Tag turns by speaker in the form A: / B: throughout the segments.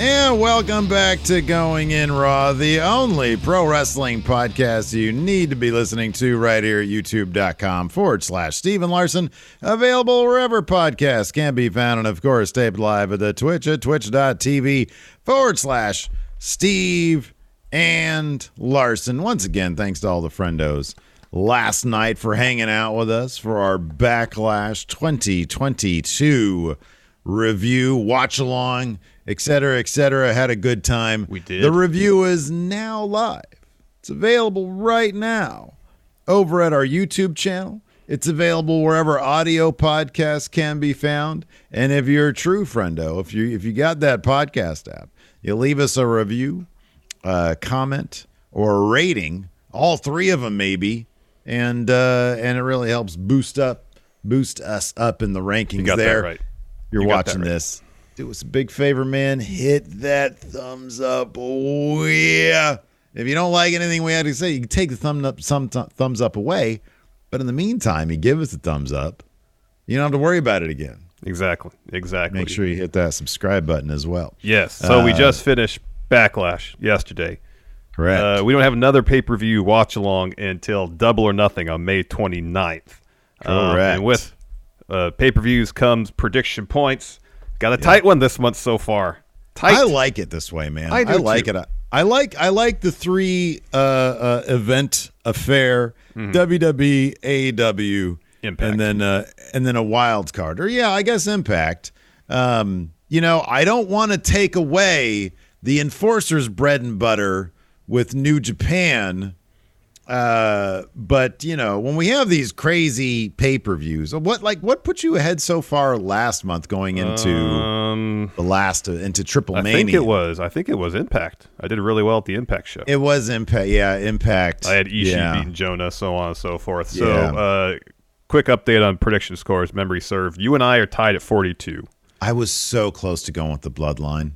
A: And welcome back to Going In Raw, the only pro wrestling podcast you need to be listening to right here at youtube.com forward slash Steven Larson. Available wherever podcasts can be found. And of course, taped live at the Twitch at twitch.tv forward slash Steve and Larson. Once again, thanks to all the friendos last night for hanging out with us for our Backlash 2022 review, watch along etc., etc. Had a good time.
B: We did.
A: The review is now live. It's available right now over at our YouTube channel. It's available wherever audio podcasts can be found. And if you're a true friendo, if you if you got that podcast app, you leave us a review, a comment, or a rating. All three of them maybe, and uh, and it really helps boost up boost us up in the rankings.
B: You got
A: there,
B: that right.
A: you're
B: You
A: watching
B: right.
A: this do us a big favor, man. Hit that thumbs up. Oh, yeah. If you don't like anything we had to say, you can take the thumb up, some th- thumbs up away. But in the meantime, you give us a thumbs up. You don't have to worry about it again.
B: Exactly. Exactly.
A: Make sure you hit that subscribe button as well.
B: Yes. So we
A: Uh,
B: just finished Backlash yesterday.
A: Correct.
B: Uh, we don't have another pay per view watch along until Double or Nothing on May 29th. Um,
A: Correct.
B: and with uh, pay per views comes prediction points. Got a tight one this month so far. Tight.
A: I like it this way, man.
B: I do
A: like
B: too.
A: it. I like I like the three uh, uh, event affair: WWE, AEW,
B: Mm-hmm. Impact.
A: and then uh, and then a wild card. Or yeah, I guess Impact. Um, you know, I don't want to take away the enforcer's bread and butter with New Japan. Uh, but you know, when we have these crazy pay per views, what like what put you ahead so far last month going into
B: Um,
A: the last uh, into Triple
B: I
A: Mania?
B: think it was. I think it was Impact. I did really well at the Impact show.
A: It was Impact. Yeah, Impact.
B: I had Ishii
A: yeah.
B: beating Jonah, so on and so forth. So,
A: Yeah.
B: uh, quick update on prediction scores. Memory served. You and I are tied at 42.
A: I was so close to going with the Bloodline.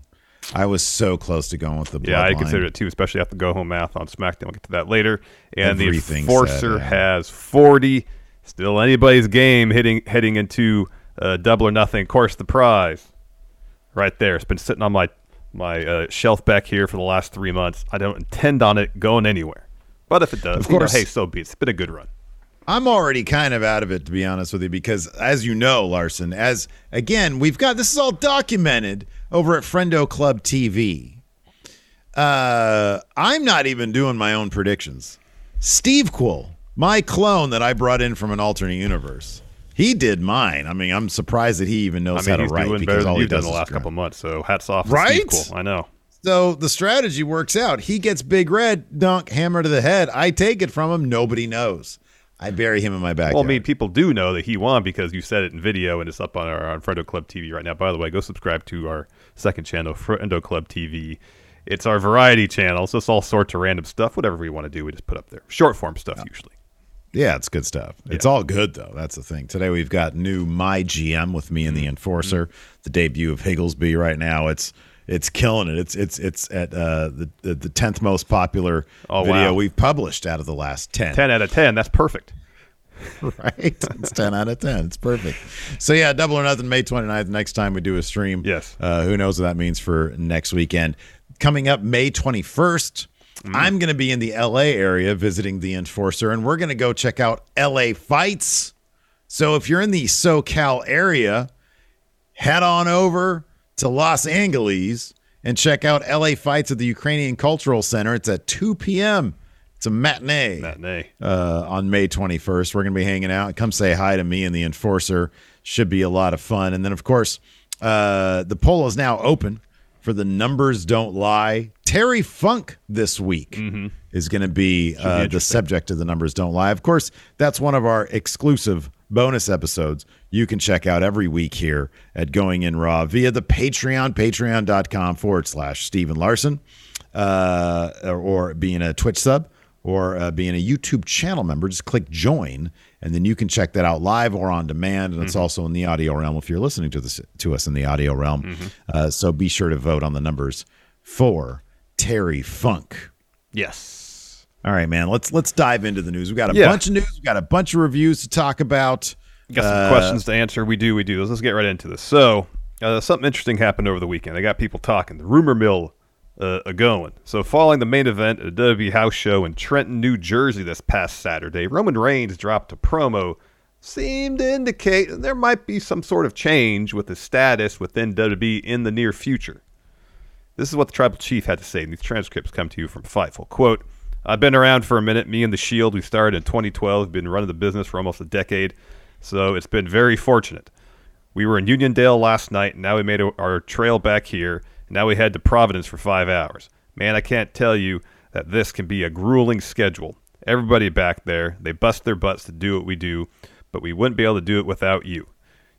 A: I was so close to going with the Bloodline.
B: Yeah, I consider it too, especially after the go home math on SmackDown. We'll get to that later. And
A: Everything
B: the Enforcer
A: said, yeah.
B: has 40. Still anybody's game hitting heading into uh, double or nothing. Of course, the prize right there. It's been sitting on my my uh, shelf back here for the last three months. I don't intend on it going anywhere. But if it does,
A: Of
B: you know,
A: course.
B: hey, so be it. It's been a good run.
A: I'm already kind of out of it to be honest with you because as you know, Larson, as again, we've got this is all documented over at Friendo Club TV. Uh I'm not even doing my own predictions. Steve Quill, my clone that I brought in from an alternate universe. He did mine. I mean, I'm surprised that he even knows
B: I mean,
A: how
B: he's
A: to write
B: doing
A: because all he does
B: the last couple months. So hats off, to
A: Right?
B: I know.
A: So the strategy works out. He gets big red dunk hammer to the head. I take it from him. Nobody knows. I bury him in my backyard.
B: Well, I mean, people do know that he won because you said it in video and it's up on our on Friendo Club TV right now. By the way, go subscribe to our second channel, Friendo Club TV. It's our variety channel, so it's all sorts of random stuff. Whatever we want to do, we just put up there. Short form stuff usually.
A: Yeah, it's good stuff. It's all good though. That's the thing. Today we've got new My GM with me and
B: Mm-hmm.
A: the Enforcer. The debut of Higglesby right now. It's it's killing it. It's it's it's at uh, the the the tenth most popular
B: Oh,
A: video
B: wow.
A: we've published out of the last ten.
B: Ten out of ten. That's perfect.
A: right? It's 10 out of 10. It's perfect. So, yeah, double or nothing, May 29th. Next time we do a stream.
B: Yes.
A: Uh, who knows what that means for next weekend. Coming up May 21st, I'm going to be in the LA area visiting the Enforcer, and we're going to go check out LA fights. So, if you're in the SoCal area, head on over to Los Angeles and check out LA fights at the Ukrainian Cultural Center. It's at 2 p.m. It's a matinee
B: Matinee.
A: uh, on May 21st. We're going to be hanging out. Come say hi to me and the enforcer. Should be a lot of fun. And then, of course, uh, the poll is now open for the numbers don't lie. Terry Funk this week is going to be, uh, the subject of the numbers don't lie. Of course, that's one of our exclusive bonus episodes you can check out every week here at Going In Raw via the Patreon, patreon.com forward slash Stephen Larson, uh, or, or being a Twitch sub or uh, being a YouTube channel member, just click join, and then you can check that out live or on demand. And it's also in the audio realm if you're listening to this to us in the audio realm. Uh, so be sure to vote on the numbers for Terry Funk.
B: Yes.
A: All right, man. Let's let's dive into the news. We got a
B: Yeah.
A: bunch of news. We got a bunch of reviews to talk about.
B: Got some
A: Uh,
B: questions to answer. We do, we do. Let's, let's get right into this. So, uh, something interesting happened over the weekend. I got people talking. The rumor mill uh, a going. So, following the main event at a WWE house show in Trenton, New Jersey this past Saturday, Roman Reigns dropped a promo, seemed to indicate there might be some sort of change with his status within WWE in the near future. This is what the tribal chief had to say, and these transcripts come to you from Fightful. Quote, I've been around for a minute. Me and the Shield, we started in 2012, been running the business for almost a decade, so it's been very fortunate. We were in Uniondale last night, and now we made our trail back here, now we head to Providence for five hours. Man, I can't tell you that this can be a grueling schedule. Everybody back there, they bust their butts to do what we do, but we wouldn't be able to do it without you.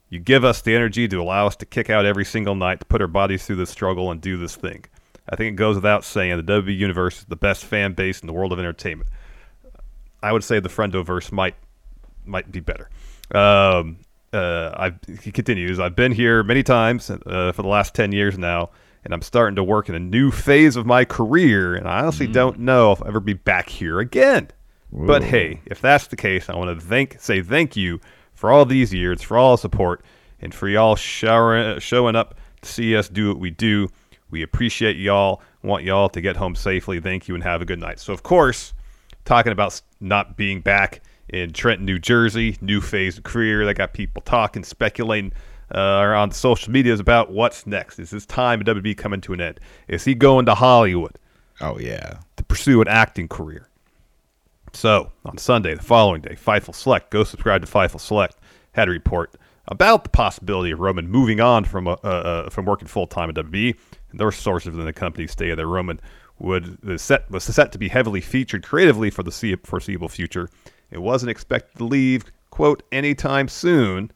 B: You give us the energy to allow us to kick out every single night, to put our bodies through this struggle and do this thing. I think it goes without saying the WWE Universe is the best fan base in the world of entertainment. I would say the Friendoverse might might be better. Um, uh, I he continues. I've been here many times uh, for the last ten years now, and I'm starting to work in a new phase of my career. And I honestly mm-hmm. don't know if I'll ever be back here again. But hey, if that's the case, I want to thank say thank you for all these years, for all the support, and for y'all showering, showing up to see us do what we do. We appreciate y'all. Want y'all to get home safely. Thank you and have a good night. So of course, talking about not being back in Trenton, New Jersey, new phase of career. That got people talking, speculating uh, on social medias about what's next. Is his time at WB coming to an end? Is he going to Hollywood
A: Oh yeah.
B: to pursue an acting career? So on Sunday, the following day, Fightful Select, go subscribe to Fightful Select, had a report about the possibility of Roman moving on from uh, uh, from working full time at WB. And their sources within the company stated that Roman would the set was set to be heavily featured creatively for the foreseeable future. It wasn't expected to leave quote anytime soon.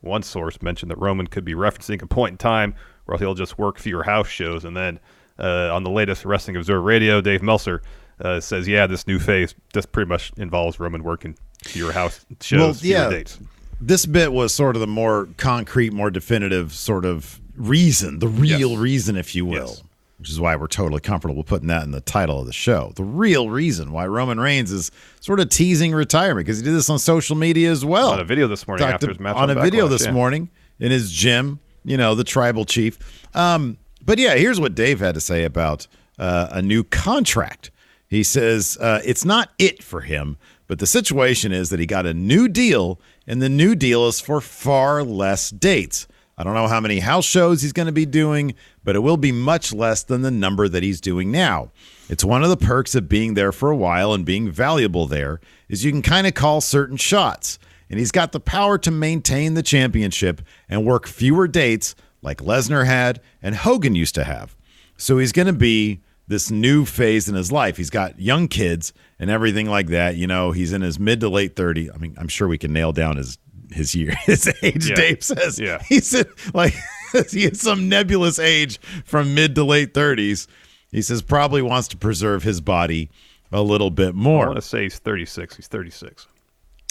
B: One source mentioned that Roman could be referencing a point in time where he'll just work fewer house shows. And then uh, on the latest Wrestling Observer Radio, Dave Meltzer uh, says, yeah, this new phase just pretty much involves Roman working fewer house shows,
A: Well, yeah.
B: dates.
A: This bit was sort of the more concrete, more definitive sort of reason, the real
B: Yes.
A: reason, if you will.
B: Yes.
A: Which is why we're totally comfortable putting that in the title of the show. The real reason why Roman Reigns is sort of teasing retirement because he did this on social media as well.
B: On a video this morning
A: Talked
B: after his match
A: on a video this
B: yeah.
A: morning in his gym. You know, the tribal chief. Um, but yeah, here's what Dave had to say about uh, a new contract. He says uh, it's not it for him, But the situation is that he got a new deal, and the new deal is for far less dates. I don't know how many house shows he's going to be doing, but it will be much less than the number that he's doing now. It's one of the perks of being there for a while and being valuable there is you can kind of call certain shots. And he's got the power to maintain the championship and work fewer dates like Lesnar had and Hogan used to have. So he's going to be this new phase in his life. He's got young kids and everything like that. You know, he's in his mid to late 30. I mean, I'm sure we can nail down his his year, his age.
B: Yeah.
A: Dave says,
B: Yeah.
A: he's in, like he has some nebulous age from mid to late 30s. He says probably wants to preserve his body a little bit more.
B: I want to say he's 36. He's 36.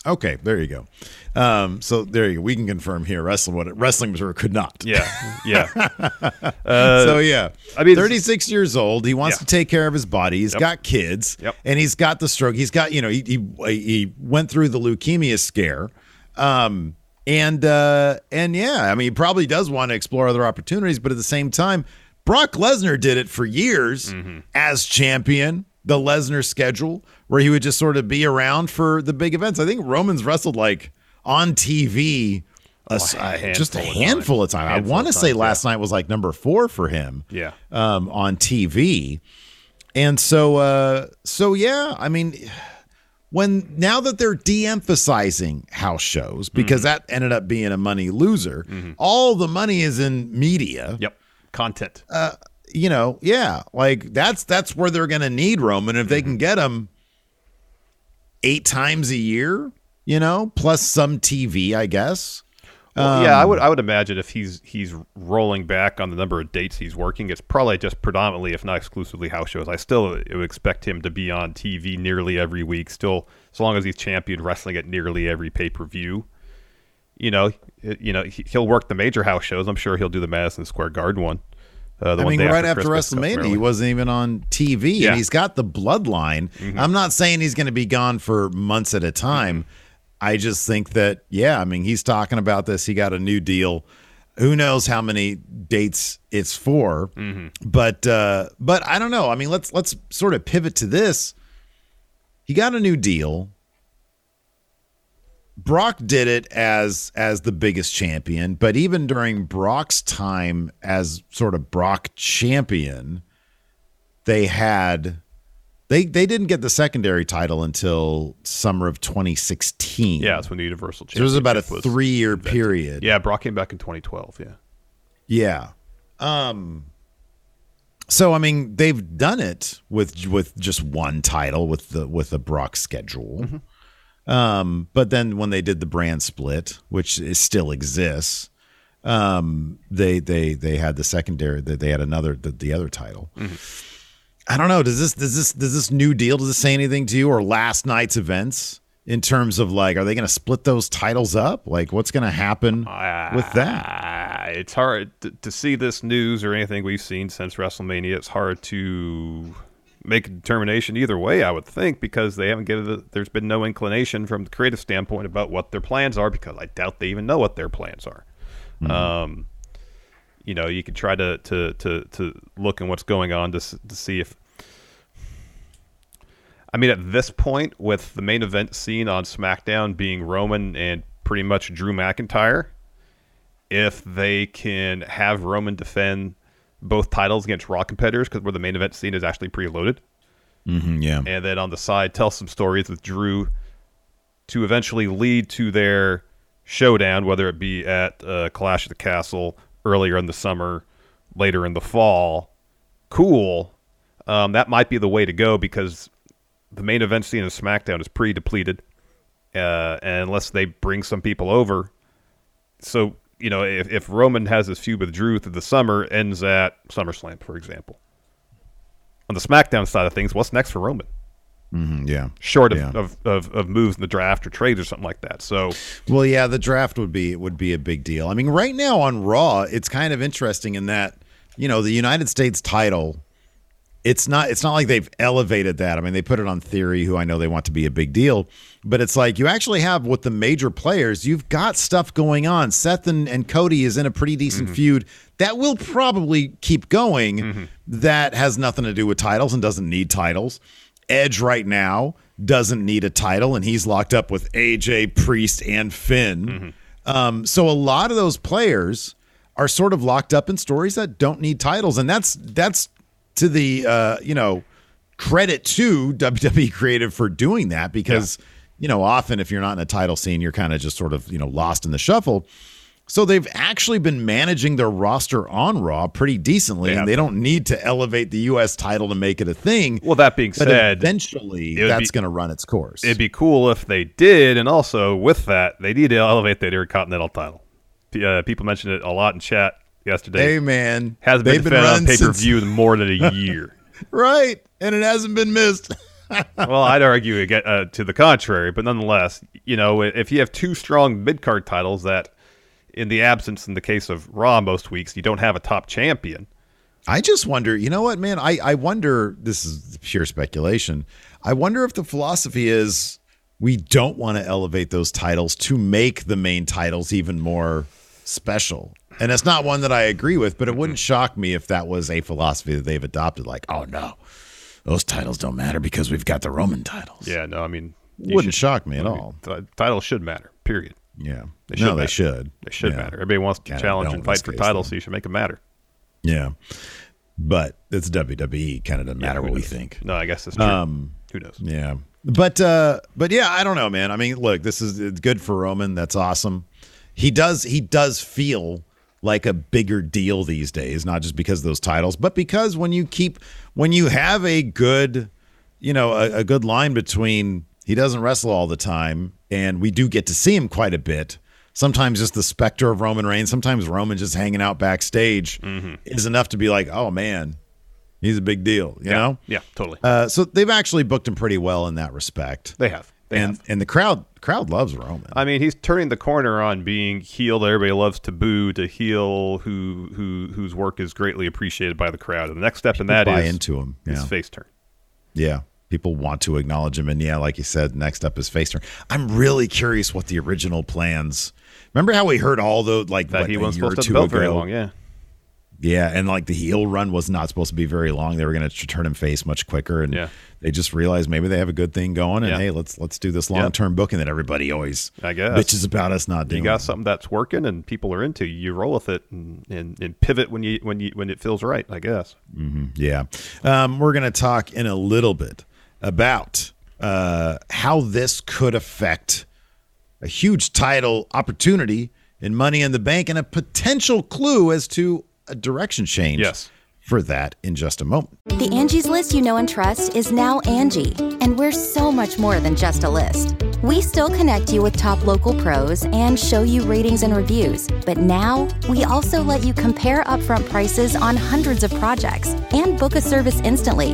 A: Okay, there you go. Um, so there you go. We can confirm here wrestling what wrestling Missouri could not.
B: Yeah, yeah. Uh,
A: so yeah,
B: I mean,
A: 36 years old. He wants
B: Yeah.
A: to take care of his body. He's
B: Yep.
A: got kids,
B: Yep.
A: and he's got the stroke. He's got you know he he, he went through the leukemia scare, um, and uh, and yeah, I mean he probably does want to explore other opportunities, but at the same time, Brock Lesnar did it for years
B: Mm-hmm.
A: as champion. The Lesnar schedule, where he would just sort of be around for the big events. I think Roman's wrestled like on TV. a
B: Oh, a
A: just a
B: handful of times.
A: time. I want to say
B: times, yeah.
A: last night was like number four for him
B: Yeah.
A: um, on TV. And so, uh, so yeah, I mean, when now that they're de-emphasizing house shows because mm-hmm. that ended up being a money loser, mm-hmm. all the money is in media.
B: Yep. Content.
A: Uh, you know, yeah, like that's that's where they're going to need Roman if they can mm-hmm. get him eight times a year. You know, plus some TV, I guess.
B: Well, yeah, I
A: Um,
B: would I would imagine if he's he's rolling back on the number of dates he's working, it's probably just predominantly, if not exclusively, house shows. I still would expect him to be on TV nearly every week. Still, as long as he's champion wrestling at nearly every pay per view. You know, you know he- he'll work the major house shows. I'm sure he'll do the Madison Square Garden one. Uh, the
A: I
B: one
A: mean, right after
B: Christmas,
A: WrestleMania, he wasn't even on TV,
B: Yeah. Mm-hmm.
A: and he's got the bloodline. I'm not saying he's going to be gone for months at a time.
B: Mm-hmm.
A: I just think that, yeah, I mean, he's talking about this. He got a new deal. Who knows how many dates it's for?
B: Mm-hmm.
A: But, uh, but I don't know. I mean, let's let's sort of pivot to this. He got a new deal. Brock did it as as the biggest champion, but even during Brock's time as sort of Brock champion, they had they they didn't get the secondary title until summer of 2016.
B: yeah, that's when the Universal
A: So it was about a three year period.
B: Yeah, Brock came back in 2012. Yeah.
A: Yeah. Um so I mean they've done it with with just one title with the with the Brock schedule. Um but then when they did the brand split, which is, still exists, um they they they had the secondary they, they had another the, the other title. I don't know, does this does this does this new deal does this say anything to you or last night's events in terms of like are they going to split those titles up? Like what's going to happen with that?
B: It's hard to, to see this news or anything we've seen since WrestleMania. It's hard to make a determination either way. I would think because they haven't given. The, there's been no inclination from the creative standpoint about what their plans are. Because I doubt they even know what their plans are. Um, you know, you could try to to to to look in what's going on to to see if. I mean, at this point, with the main event scene on SmackDown being Roman and pretty much Drew McIntyre, if they can have Roman defend both titles against Raw competitors, because where the main event scene is actually preloaded,
A: Mhm, yeah.
B: and then on the side tell some stories with Drew to eventually lead to their showdown, whether it be at uh, Clash of the Castle earlier in the summer, later in the fall. Cool. Um, that might be the way to go because the main event scene of SmackDown is pretty depleted, uh, unless they bring some people over. So you know, if, if Roman has his feud with Drew through the summer, ends at SummerSlam, for example. On the SmackDown side of things, what's next for Roman?
A: Mhm, yeah.
B: Short of,
A: Yeah.
B: of, of, of moves in the draft or trades or something like that. So
A: Well, yeah, the draft would be would be a big deal. I mean, right now on Raw, it's kind of interesting in that you know the United States title. It's not. It's not like they've elevated that. I mean, they put it on Theory, who I know they want to be a big deal, but it's like you actually have with the major players. You've got stuff going on. Seth and, and Cody is in a pretty decent feud that will probably keep going. That has nothing to do with titles and doesn't need titles. Edge right now doesn't need a title, and he's locked up with AJ Priest and Finn. Um, so a lot of those players are sort of locked up in stories that don't need titles, and that's that's to the uh, you know credit to WWE Creative for doing that because you know often if you're not in a title scene, you're kind of just sort of you know lost in the shuffle. So they've actually been managing their roster on Raw pretty decently,
B: have.
A: and they don't need to elevate the U.S. title to make it a thing.
B: Well, that being
A: but
B: said,
A: eventually that's going to run its course.
B: It'd be cool if they did, and also with that, they need to elevate the Intercontinental title. Uh, people mentioned it a lot in chat yesterday.
A: hey man,
B: Has been, fed on pay per view in more than a year.
A: right, and it hasn't been missed.
B: well, I'd argue uh, to the contrary, but nonetheless, you know, if you have two strong mid card titles that, in the absence, in the case of Raw, most weeks you don't have a top champion.
A: I just wonder, you know what, man? I, I wonder, this is pure speculation. I wonder if the philosophy is we don't want to elevate those titles to make the main titles even more special. And it's not one that I agree with, but it wouldn't mm-hmm. shock me if that was a philosophy that they've adopted. Like, oh no, those titles don't matter because we've got the Roman titles.
B: Yeah, no, I mean,
A: wouldn't
B: should-
A: shock me at all.
B: titles should matter. Period.
A: Yeah,
B: They
A: no,
B: should
A: they should.
B: They should
A: Yeah.
B: matter. Everybody wants to challenge and fight for titles, so you should make them matter.
A: Yeah, but it's WWE. Kind of doesn't matter
B: who
A: what we think.
B: No, I guess that's true.
A: Um,
B: Who knows?
A: Yeah. But uh but yeah, I don't know, man. I mean, look, this is it's good for Roman. That's awesome. He does he does feel like a bigger deal these days, not just because of those titles, but because when you keep when you have a good, you know, a, a good line between he doesn't wrestle all the time and we do get to see him quite a bit. Sometimes just the specter of Roman Reigns, sometimes Roman just hanging out backstage is enough to be like, "Oh man, he's a big deal," you
B: yeah,
A: know?
B: yeah, totally.
A: Uh, so they've actually booked him pretty well in that respect.
B: they have. They
A: and
B: have.
A: and the crowd crowd loves Roman.
B: I mean, he's turning the corner on being heel that everybody loves to boo to heel who who whose work is greatly appreciated by the crowd. And the next step in that
A: buy
B: is
A: into him.
B: his face turn.
A: yeah, people want to acknowledge him, and yeah, like you said, next up is face turn. I'm really curious what the original plans. Remember how we heard all the like
B: That
A: what,
B: he wasn't supposed to belt very long. Yeah,
A: Yeah, and like the heel run was not supposed to be very long. They were going to turn him face much quicker, and
B: Yeah.
A: they just realized maybe they have a good thing going, and
B: Yeah.
A: hey, let's let's do this long term booking that everybody always
B: I guess.
A: bitches about us not doing.
B: you got something that's working and people are into. You roll with it and, and, and pivot when you when you when it feels right. I guess.
A: Yeah. Um, we're going to talk in a little bit about uh, how this could affect a huge title opportunity in Money in the Bank and a potential clue as to a direction change
B: Yes.
A: for that in just a moment.
C: The Angie's list you know and trust is now Angie, and we're so much more than just a list. We still connect you with top local pros and show you ratings and reviews, but now we also let you compare upfront prices on hundreds of projects and book a service instantly.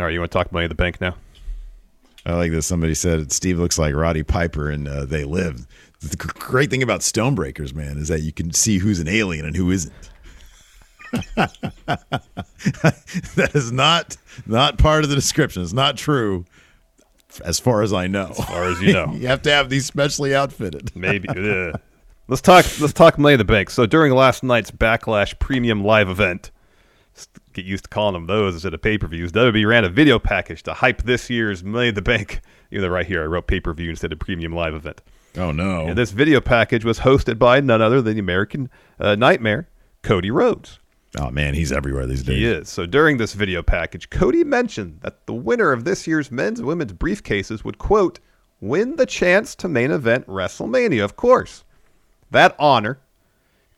B: All right, you want to talk money in the bank now?
A: I like this. Somebody said Steve looks like Roddy Piper and uh, They Live. The great thing about Stonebreakers, man, is that you can see who's an alien and who isn't. that is not not part of the description. It's not true, as far as I know. As
B: far as you know.
A: you have to have these specially outfitted.
B: Maybe. Let's talk. Let's talk money in the bank. So during last night's Backlash Premium Live event, get used to calling them those instead of pay per views. WWE ran a video package to hype this year's Money in the Bank. Even though right here I wrote pay per view instead of Premium Live event.
A: Oh no!
B: And this video package was hosted by none other than the American uh, Nightmare, Cody Rhodes.
A: Oh man, he's everywhere these days.
B: He is. So during this video package, Cody mentioned that the winner of this year's men's and women's briefcases would, quote, win the chance to main event WrestleMania, of course. That honor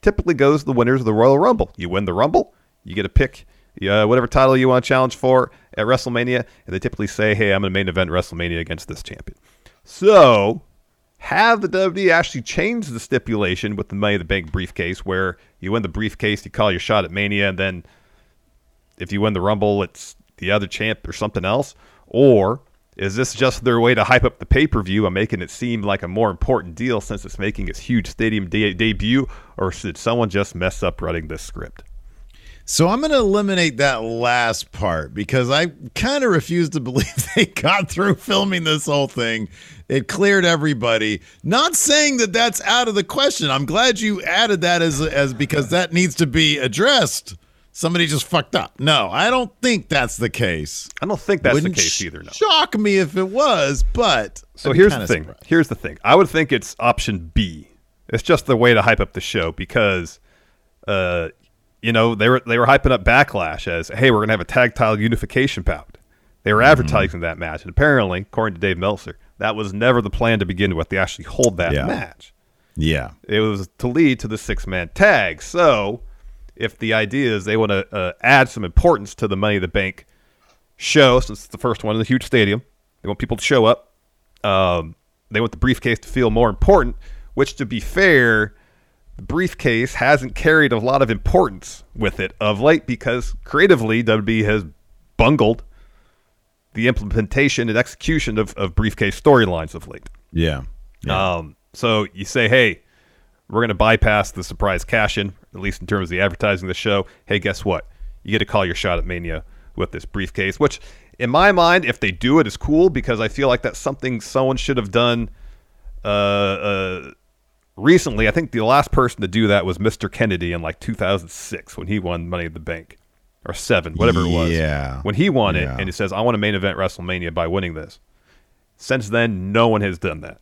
B: typically goes to the winners of the Royal Rumble. You win the Rumble, you get to pick uh, whatever title you want to challenge for at WrestleMania, and they typically say, hey, I'm in the main event WrestleMania against this champion. So, have the WWE actually change the stipulation with the Money in the Bank briefcase, where you win the briefcase, you call your shot at Mania, and then if you win the Rumble, it's the other champ or something else? Or is this just their way to hype up the pay per view and making it seem like a more important deal since it's making its huge stadium de- debut? Or should someone just mess up writing this script?
A: So I'm going to eliminate that last part because I kind of refuse to believe they got through filming this whole thing. It cleared everybody. Not saying that that's out of the question. I'm glad you added that as as because that needs to be addressed. Somebody just fucked up. No, I don't think that's the case.
B: I don't think that's
A: Wouldn't
B: the case either. No.
A: Shock me if it was, but
B: So
A: be
B: here's the thing.
A: surprised.
B: Here's the thing. I would think it's option B. It's just the way to hype up the show because, uh, you know, they were they were hyping up Backlash as, hey, we're gonna have a tag title unification bout. They were
A: Mm-hmm.
B: advertising that match, and apparently, according to Dave Meltzer, that was never the plan to begin with. They actually hold that
A: Yeah.
B: match.
A: Yeah.
B: It was to lead to the six man tag. So, if the idea is they want to uh, add some importance to the Money in the Bank show, since it's the first one in the huge stadium, they want people to show up. Um, they want the briefcase to feel more important, which, to be fair, the briefcase hasn't carried a lot of importance with it of late because creatively, WWE has bungled the implementation and execution of, of briefcase storylines of late.
A: Yeah. Yeah.
B: Um, so you say, hey, we're going to bypass the surprise cash in, at least in terms of the advertising of the show. Hey, guess what? You get to call your shot at Mania with this briefcase, which, in my mind, if they do it, is cool because I feel like that's something someone should have done uh, uh, recently. I think the last person to do that was Mr. Kennedy in like 2006 when he won Money in the Bank or seven, whatever it was.
A: Yeah.
B: When he won it and he says, I want to main event WrestleMania by winning this. Since then, no one has done that.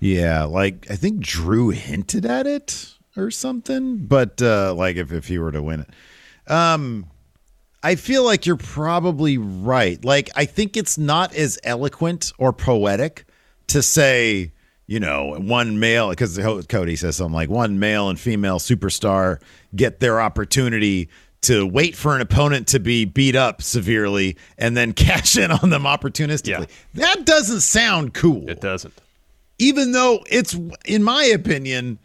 A: Yeah, like I think Drew hinted at it or something, but uh like if, if he were to win it. Um I feel like you're probably right. Like I think it's not as eloquent or poetic to say, you know, one male because Cody says something like one male and female superstar get their opportunity to wait for an opponent to be beat up severely and then cash in on them opportunistically. That doesn't sound cool.
B: It doesn't.
A: even though it's in my opinion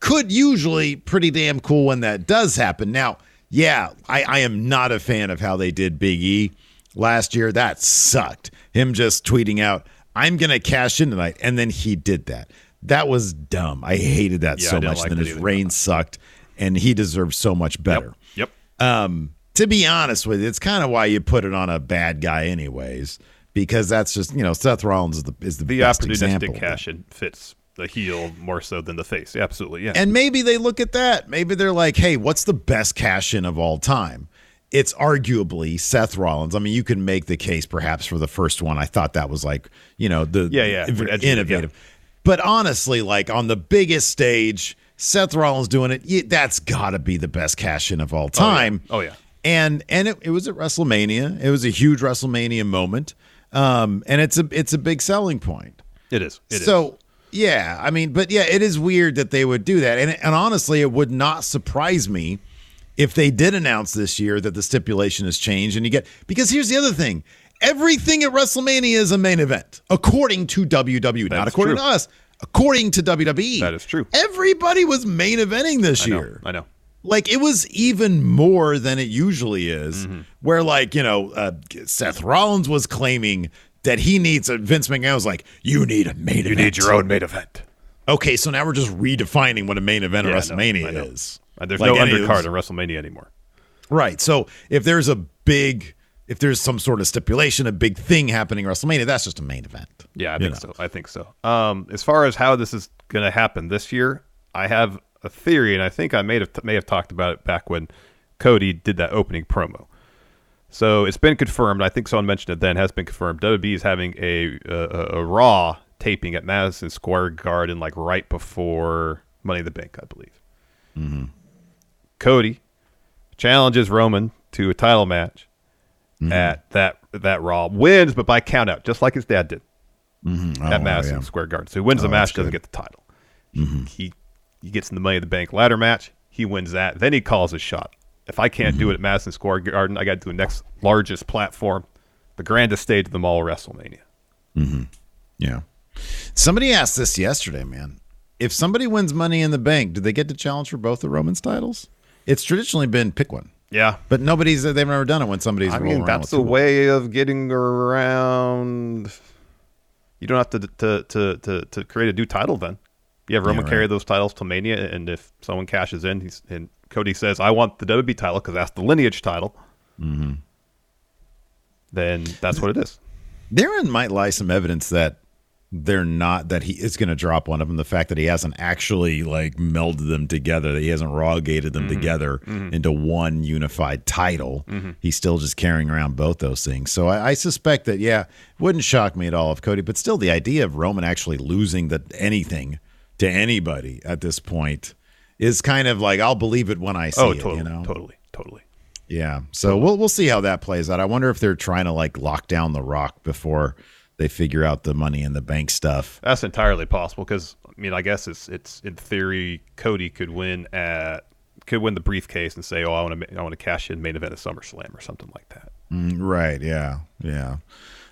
A: could usually pretty damn cool when that does happen. Now yeah I, I am not a fan of how they did big e last year. That sucked. Him just tweeting out i'm gonna cash in tonight and then he did that that was dumb i hated that
B: Yeah,
A: so much
B: like
A: and then his reign sucked and he deserves so much better
B: Yep.
A: um, to be honest with you, it's kind of why you put it on a bad guy, anyways, because that's just you know Seth Rollins is the is the,
B: The
A: best example.
B: opportunistic cash in fits the heel more so than the face. Absolutely. Yeah.
A: And maybe they look at that. Maybe they're like, hey, what's the best cash in of all time? It's arguably Seth Rollins. I mean, you can make the case perhaps for the first one. I thought that was like, you know, the
B: Yeah, yeah,
A: innovative. But honestly, like on the biggest stage, Seth Rollins doing it, that's got to be the best cash in of all time.
B: Oh, yeah.
A: And and it, it was at WrestleMania. It was a huge WrestleMania moment. Um, and it's a it's a big selling point.
B: it is. It is.
A: so yeah, I mean, but yeah, it is weird that they would do that, and and honestly, it would not surprise me if they did announce this year that the stipulation has changed, and you get because here's the other thing: everything at WrestleMania is a main event, according to WWE, not according
B: true.
A: to us, according to WWE.
B: That is true.
A: Everybody was main eventing this
B: I know.
A: year
B: I know.
A: like it was even more than it usually is
B: Mm-hmm.
A: where like you know uh, seth rollins was claiming that he needs a vince mcmahon was like you need a main
B: You
A: event you
B: need your own main event.
A: okay so now we're just redefining what a main event
B: Yeah,
A: of wrestlemania
B: I know.
A: is
B: Uh, There's
A: Like
B: no undercard in WrestleMania anymore.
A: right so if there's a big if there's some sort of stipulation a big thing happening wrestlemania that's just a main event
B: Yeah, I think
A: know.
B: so. I think so. Um, as far as how this is going to happen this year, I have a theory, and I think I may have may have talked about it back when Cody did that opening promo. So it's been confirmed. I think someone mentioned it then. Has been confirmed. WWE is having a a, a Raw taping at Madison Square Garden, like right before Money in the Bank, I believe. Cody challenges Roman to a title match mm-hmm. at that that Raw, wins, but by countout, just like his dad did mm-hmm. at oh, Madison
A: yeah.
B: Square Garden. So he wins the
A: Oh,
B: match,
A: that's
B: doesn't get the title. Mm-hmm. He he gets in the Money in the Bank ladder match. He wins that. Then he calls his shot. If I can't do it at Madison Square Garden, I got to do the next largest platform, the grandest stage of them all, WrestleMania.
A: yeah Somebody asked this yesterday, man. If somebody wins Money in the Bank, do they get to challenge for both the Romans titles? It's traditionally been pick one,
B: Yeah.
A: but nobody's they've never done it when somebody's.
B: I mean, that's the way of getting around. You don't have to to to to, to create a new title. Then you have Roman
A: right.
B: carry those titles to Mania, and if someone cashes in, he's and Cody says, "I want the WWE title because that's the lineage title." Mm-hmm. Then that's what it is.
A: Therein might lie some evidence that they're not that he is going to drop one of them. The fact that he hasn't actually like melded them together, that he hasn't raw gated them mm-hmm. together mm-hmm. into one unified title. Mm-hmm. He's still just carrying around both those things. So I, I suspect that yeah, wouldn't shock me at all if Cody. But still, the idea of Roman actually losing that anything to anybody at this point is kind of like I'll believe it when I see
B: oh,
A: it.
B: totally,
A: You know,
B: totally, totally.
A: yeah. So we'll we'll see how that plays out. I wonder if they're trying to like lock down the rock before they figure out the money in the bank stuff.
B: That's entirely possible because I mean, I guess it's it's in theory Cody could win at could win the briefcase and say, "Oh, I want to I want to cash in main event at SummerSlam or something like that."
A: Mm, Right. Yeah. Yeah.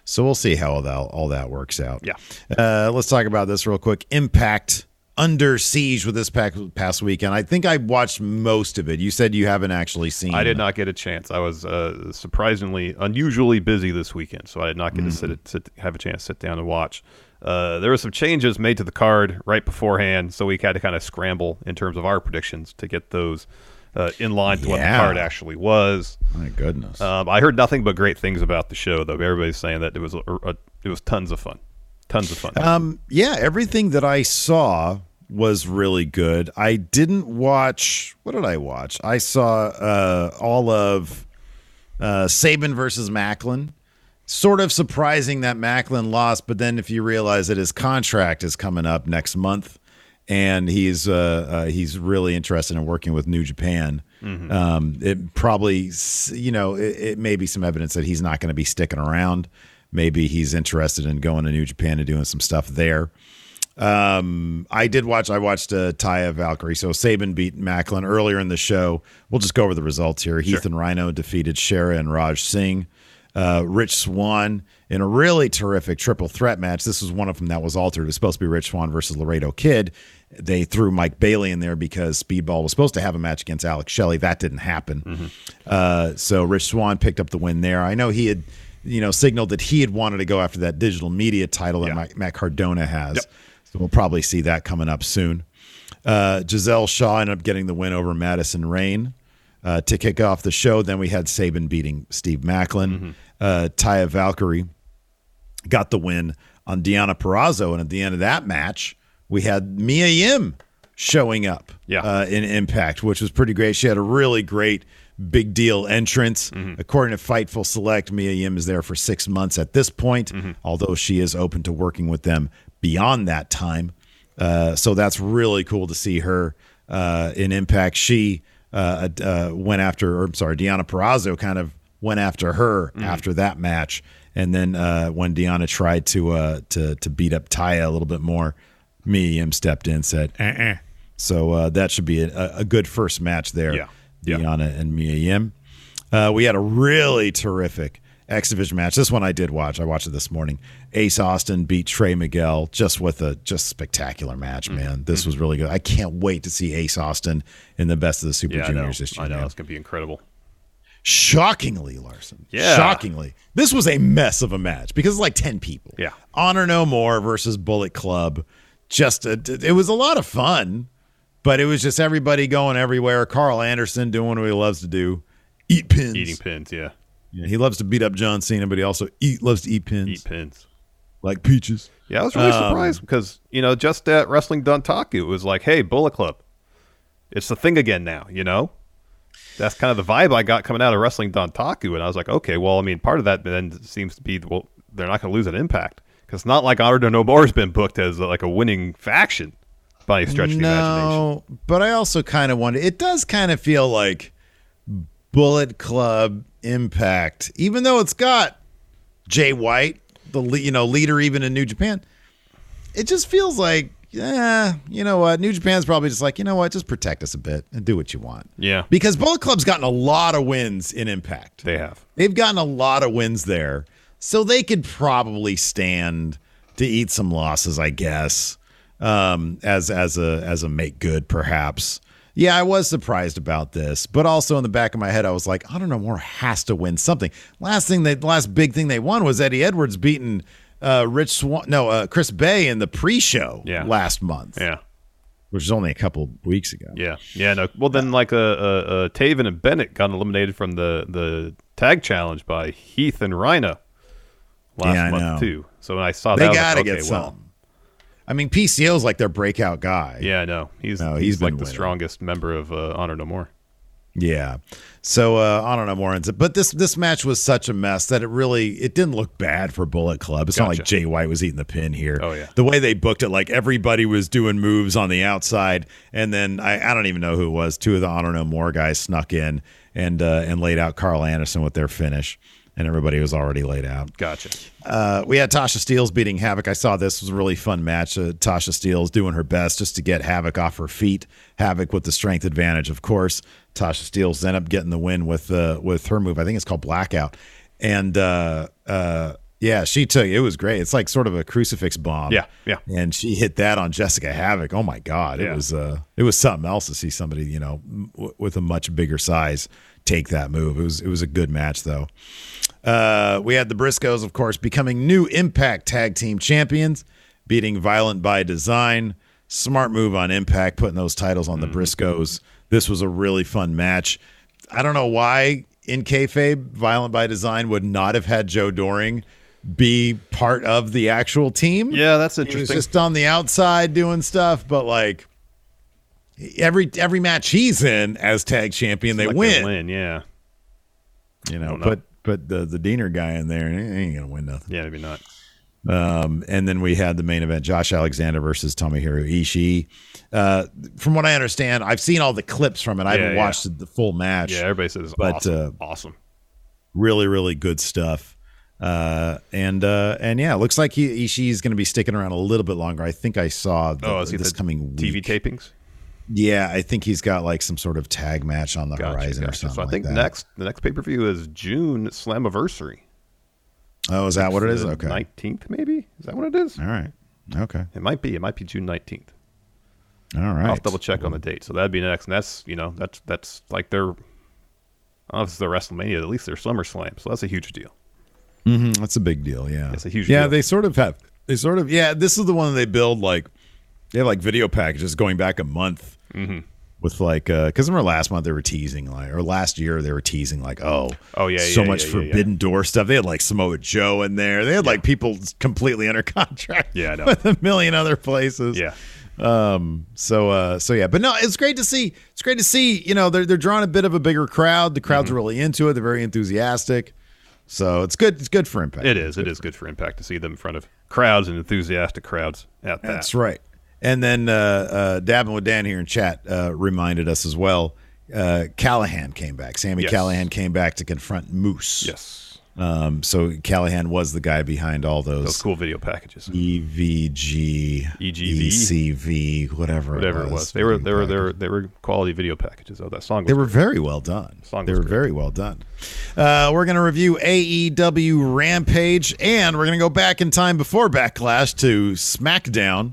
A: So we'll see how all that all that works out.
B: Yeah.
A: Uh, let's talk about this real quick. Impact under siege with this pack, past weekend. I think I watched most of it. You said you haven't actually seen.
B: I did not get a chance. I was uh, surprisingly unusually busy this weekend, so I did not get to sit, sit have a chance to sit down and watch. Uh, there were some changes made to the card right beforehand, so we had to kind of scramble in terms of our predictions to get those uh, in line to what the card actually was.
A: My goodness.
B: Um, I heard nothing but great things about the show, though. Everybody's saying that it was a, a, it was tons of fun, tons of fun.
A: Um, yeah, everything that I saw was really good. I didn't watch. What did I watch? I saw uh, all of uh, Saban versus Maclin. Sort of surprising that Maclin lost, but then if you realize that his contract is coming up next month, and he's uh, uh, he's really interested in working with New Japan. Um, it probably, you know, it, it may be some evidence that he's not going to be sticking around. Maybe he's interested in going to New Japan and doing some stuff there. Um, I did watch. I watched uh, Taya Valkyrie. So Saban beat Maclin earlier in the show. We'll just go over the results here. Heath and Rhino defeated Shera and Raj Singh. Uh, Rich Swann in a really terrific triple threat match. This was one of them that was altered. It was supposed to be Rich Swann versus Laredo Kid. They threw Mike Bailey in there because Speedball was supposed to have a match against Alex Shelley. That didn't happen. Uh, so Rich Swann picked up the win there. I know he had, you know, signaled that he had wanted to go after that digital media title that. Matt, Cardona has. So we'll probably see that coming up soon. Uh, Giselle Shaw ended up getting the win over Madison Rayne uh, to kick off the show. Then we had Saban beating Steve Maclin. Uh, Taya Valkyrie got the win on Deonna Purrazzo. And at the end of that match, we had Mia Yim showing up
B: Yeah.
A: uh, in Impact, which was pretty great. She had a really great big deal entrance. According to Fightful Select, Mia Yim is there for six months at this point, although she is open to working with them beyond that time. Uh, so that's really cool to see her uh, in Impact. She uh, uh, went after, or I'm sorry, Deonna Purrazzo kind of went after her after that match. And then uh, when Deonna tried to uh, to to beat up Taya a little bit more, Mia Yim stepped in, said, uh-uh. So uh, that should be a, a good first match there.
B: Yeah. Yeah.
A: Deonna and Mia Yim. Uh, we had a really terrific X Division match. This one I did watch. I watched it this morning. Ace Austin beat Trey Miguel just with a just spectacular match,
B: Mm-hmm.
A: man. This was really good. I can't wait to see Ace Austin in the best of the Super
B: yeah,
A: Juniors this year.
B: I know
A: man.
B: it's gonna be incredible.
A: Shockingly, Larson.
B: Yeah.
A: Shockingly. This was a mess of a match because it's like 10 people.
B: Yeah.
A: Honor No More versus Bullet Club. Just, a, it was a lot of fun, but it was just everybody going everywhere. Karl Anderson doing what he loves to do eat pins.
B: Eating pins, yeah,
A: Yeah, he loves to beat up John Cena, but he also eat loves to eat pins
B: eat pins.
A: like peaches.
B: Yeah, I was really
A: Um,
B: surprised because you know just at Wrestling Dontaku it was like, hey, Bullet Club, it's the thing again now. You know, that's kind of the vibe I got coming out of Wrestling Dontaku, and I was like, okay, well, I mean, part of that then seems to be well, they're not going to lose an impact because it's not like Honor to No More has been booked as uh, like a winning faction by any stretch of the imagination.
A: No, but I also kind of wonder. It does kind of feel like Bullet Club Impact, even though it's got Jay White, the you know leader even in New Japan. It just feels like, yeah, you know what? New Japan's probably just like, you know what? Just protect us a bit and do what you want.
B: Yeah.
A: because Bullet Club's gotten a lot of wins in Impact.
B: They have.
A: They've gotten a lot of wins there, so they could probably stand to eat some losses, I guess. Um, as as a as a make good, perhaps. Yeah, I was surprised about this, but also in the back of my head, I was like, I don't know, more has to win something. Last thing they, last big thing they won was Eddie Edwards beating uh, Rich Swann, no, uh, Chris Bey in the pre-show
B: Yeah.
A: last month,
B: Yeah.
A: which was only a couple weeks ago.
B: Yeah, yeah, no. Well, then like uh, uh, uh, Taven and Bennett got eliminated from the the tag challenge by Heath and Rhino last
A: Yeah,
B: month too. So when I saw
A: they
B: that, I was
A: got to
B: like,
A: get
B: well,
A: some. I mean, PCO's like their breakout guy.
B: Yeah, no, he's
A: No,
B: he's,
A: he's
B: like the strongest member of uh, Honor No More.
A: Yeah. So uh, I don't know more. But this this match was such a mess that it really it didn't look bad for Bullet Club. It's not like Jay White was eating the pin here.
B: Oh, yeah.
A: The way they booked it, like everybody was doing moves on the outside, and then I, I don't even know who it was. Two of the Honor No More guys snuck in and uh, and laid out Karl Anderson with their finish, and everybody was already laid out.
B: Gotcha.
A: Uh, we had Tasha Steelz beating Havok. I saw this It was a really fun match. Uh, Tasha Steelz doing her best just to get Havok off her feet. Havok with the strength advantage, of course. Tasha Steelz ended up getting the win with uh, with her move. I think it's called Blackout. And uh, uh, yeah, she took it was great. It's like sort of a crucifix bomb.
B: Yeah, yeah.
A: And she hit that on Jessicka Havok. Oh my God, it
B: Yeah.
A: was uh, it was something else to see somebody you know w- with a much bigger size take that move. It was it was a good match though. Uh, we had the Briscoes, of course, becoming new Impact Tag Team Champions, beating Violent by Design. Smart move on Impact, putting those titles on the Briscoes. This was a really fun match. I don't know why in kayfabe, Violent by Design would not have had Joe Doering be part of the actual team.
B: Yeah, that's
A: He was
B: interesting.
A: just on the outside doing stuff, but like every every match he's in as tag champion, they
B: Like
A: win.
B: win. Yeah,
A: You know,
B: Don't know.
A: put put the the Diener guy in there, and he ain't gonna win nothing.
B: yeah, maybe not.
A: Um, and then we had the main event: Josh Alexander versus Tomohiro Ishii. Uh, from what I understand, I've seen all the clips from it. I
B: Yeah,
A: haven't
B: yeah.
A: watched the full match.
B: Yeah, everybody says
A: But,
B: awesome.
A: uh,
B: awesome.
A: really, really good stuff. Uh, and uh, and yeah, it looks like he Ishii's going to be sticking around a little bit longer. I think I saw the,
B: Oh,
A: this coming
B: TV
A: week.
B: tapings?
A: Yeah, I think he's got like some sort of tag match on the
B: Gotcha,
A: horizon or something.
B: So I think
A: like
B: next the next pay per view is June Slammiversary.
A: Oh, is that what it is? Okay.
B: nineteenth maybe. Is that what it is?
A: All right. Okay.
B: It might be. It might be June nineteenth.
A: All right.
B: I'll double check on the date. So that'd be next, and that's you know that's that's like their. I don't know if it's their WrestleMania, at least their SummerSlam. So that's a huge deal.
A: Mhm, That's a big deal. Yeah.
B: It's a huge
A: Yeah,
B: deal.
A: they sort of have. They sort of. Yeah, this is the one they build like. They have like video packages going back a month.
B: Mm-hmm.
A: With like, because remember last month they were teasing like, or last year they were teasing like, oh,
B: Oh, yeah,
A: so
B: yeah,
A: much
B: yeah, yeah, yeah.
A: Forbidden Door stuff. They had like Samoa Joe in there. They had like people completely under contract.
B: Yeah, I know.
A: with a million other places.
B: Yeah.
A: Um. So. Uh. So yeah. But no, it's great to see. It's great to see. You know, they're they're drawing a bit of a bigger crowd. The crowd's
B: Mm-hmm.
A: really into it. They're very enthusiastic. So it's good. It's good for Impact.
B: It is. It is good for Impact to see them in front of crowds and enthusiastic crowds at that.
A: That's right. And then uh, uh, dabbing with Dan here in chat uh, reminded us as well. Uh, Callihan came back. Sami
B: Yes.
A: Callihan came back to confront Moose.
B: Yes.
A: Um, so Callihan was the guy behind all those,
B: Those cool video packages.
A: EVG,
B: EGV?
A: ECV, whatever,
B: Whatever it was. They were they were they were they were quality video packages. Oh, that song was
A: They were
B: great.
A: very well done.
B: Song
A: They were
B: great.
A: very well done. Uh, we're going to review AEW Rampage, and we're going to go back in time before Backlash to SmackDown,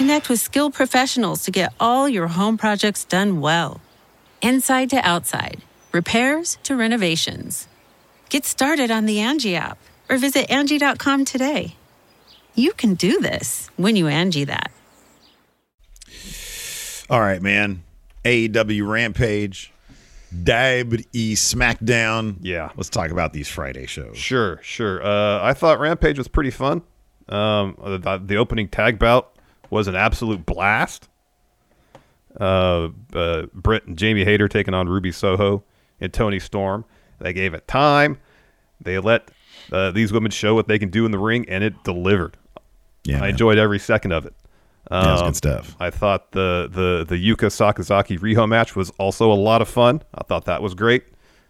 D: Connect with skilled professionals to get all your home projects done well. Inside to outside, repairs to renovations. Get started on the Angi app or visit Angi.com today. You can do this when you Angi that.
A: All right, man. AEW Rampage, WWE SmackDown.
B: Yeah.
A: Let's talk about these Friday shows.
B: Sure, sure. Uh, I thought Rampage was pretty fun. Um, the, the opening tag bout was an absolute blast. Uh, uh, Britt and Jamie Hayter taking on Ruby Soho and Toni Storm. They gave it time. They let uh, these women show what they can do in the ring, and it delivered.
A: Yeah,
B: I
A: man.
B: enjoyed every second of it.
A: Yeah, it
B: Um,
A: good stuff.
B: I thought the the the Yuka Sakazaki Riho match was also a lot of fun. I thought that was great.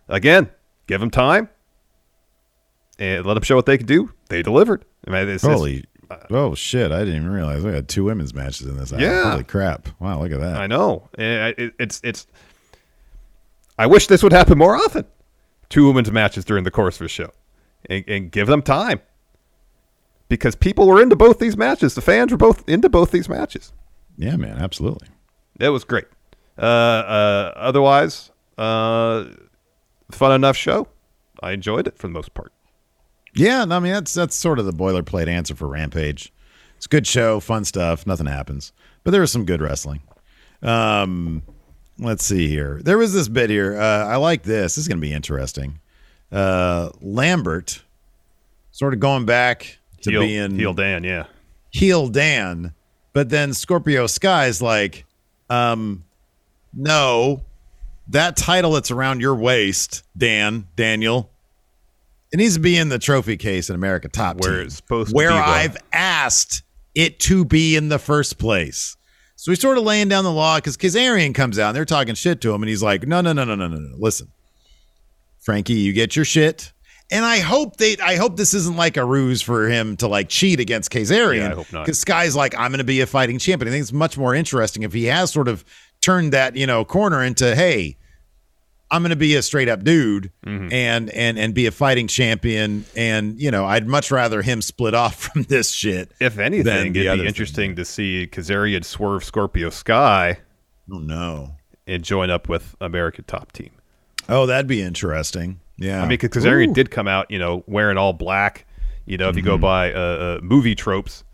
B: Again, give them time and let them show what they can do. They delivered. I mean, it's, it's-
A: Holy. Oh shit! I didn't even realize we had two women's matches in this.
B: Yeah.
A: Holy crap! Wow, look at that.
B: I know. And it, it's it's. I wish this would happen more often. Two women's matches during the course of a show, and, and give them time. Because people were into both these matches. The fans were both into both these matches.
A: Yeah, man, absolutely.
B: It was great. Uh, uh, otherwise, uh, fun enough show. I enjoyed it for the most part.
A: Yeah, I mean that's that's sort of the boilerplate answer for Rampage. It's a good show, fun stuff. Nothing happens, but there was some good wrestling. Um, let's see here. There was this bit here. Uh, I like this. This is going to be interesting. Uh, Lambert, sort of going back to
B: Heel,
A: being
B: heel Dan, yeah.
A: heel Dan, but then Scorpio Sky's like, um, no, that title that's around your waist, Dan, Daniel, it needs to be in the trophy case in America Top
B: Where
A: Team,
B: it's supposed to
A: where
B: be, though.
A: I've asked it to be in the first place. So he's sort of laying down the law because Kazarian comes out and they're talking shit to him, and he's like, no, no, no, no, no, no, no. Listen, Frankie, you get your shit. And I hope they I hope this isn't like a ruse for him to like cheat against Kazarian.
B: Yeah, I hope not.
A: Because Sky's like, I'm gonna be a fighting champion. I think it's much more interesting if he has sort of turned that, you know, corner into, hey, I'm gonna be a straight up dude
B: Mm-hmm.
A: and and and be a fighting champion. And, you know, I'd much rather him split off from this shit.
B: If anything, it'd be interesting to see Kazarian swerve Scorpio Sky
A: Oh no.
B: and join up with American Top Team.
A: Oh, that'd be interesting. Yeah.
B: I mean, because Kazarian did come out, you know, wearing all black. You know, if you go
A: Mm-hmm.
B: by uh, uh, movie tropes,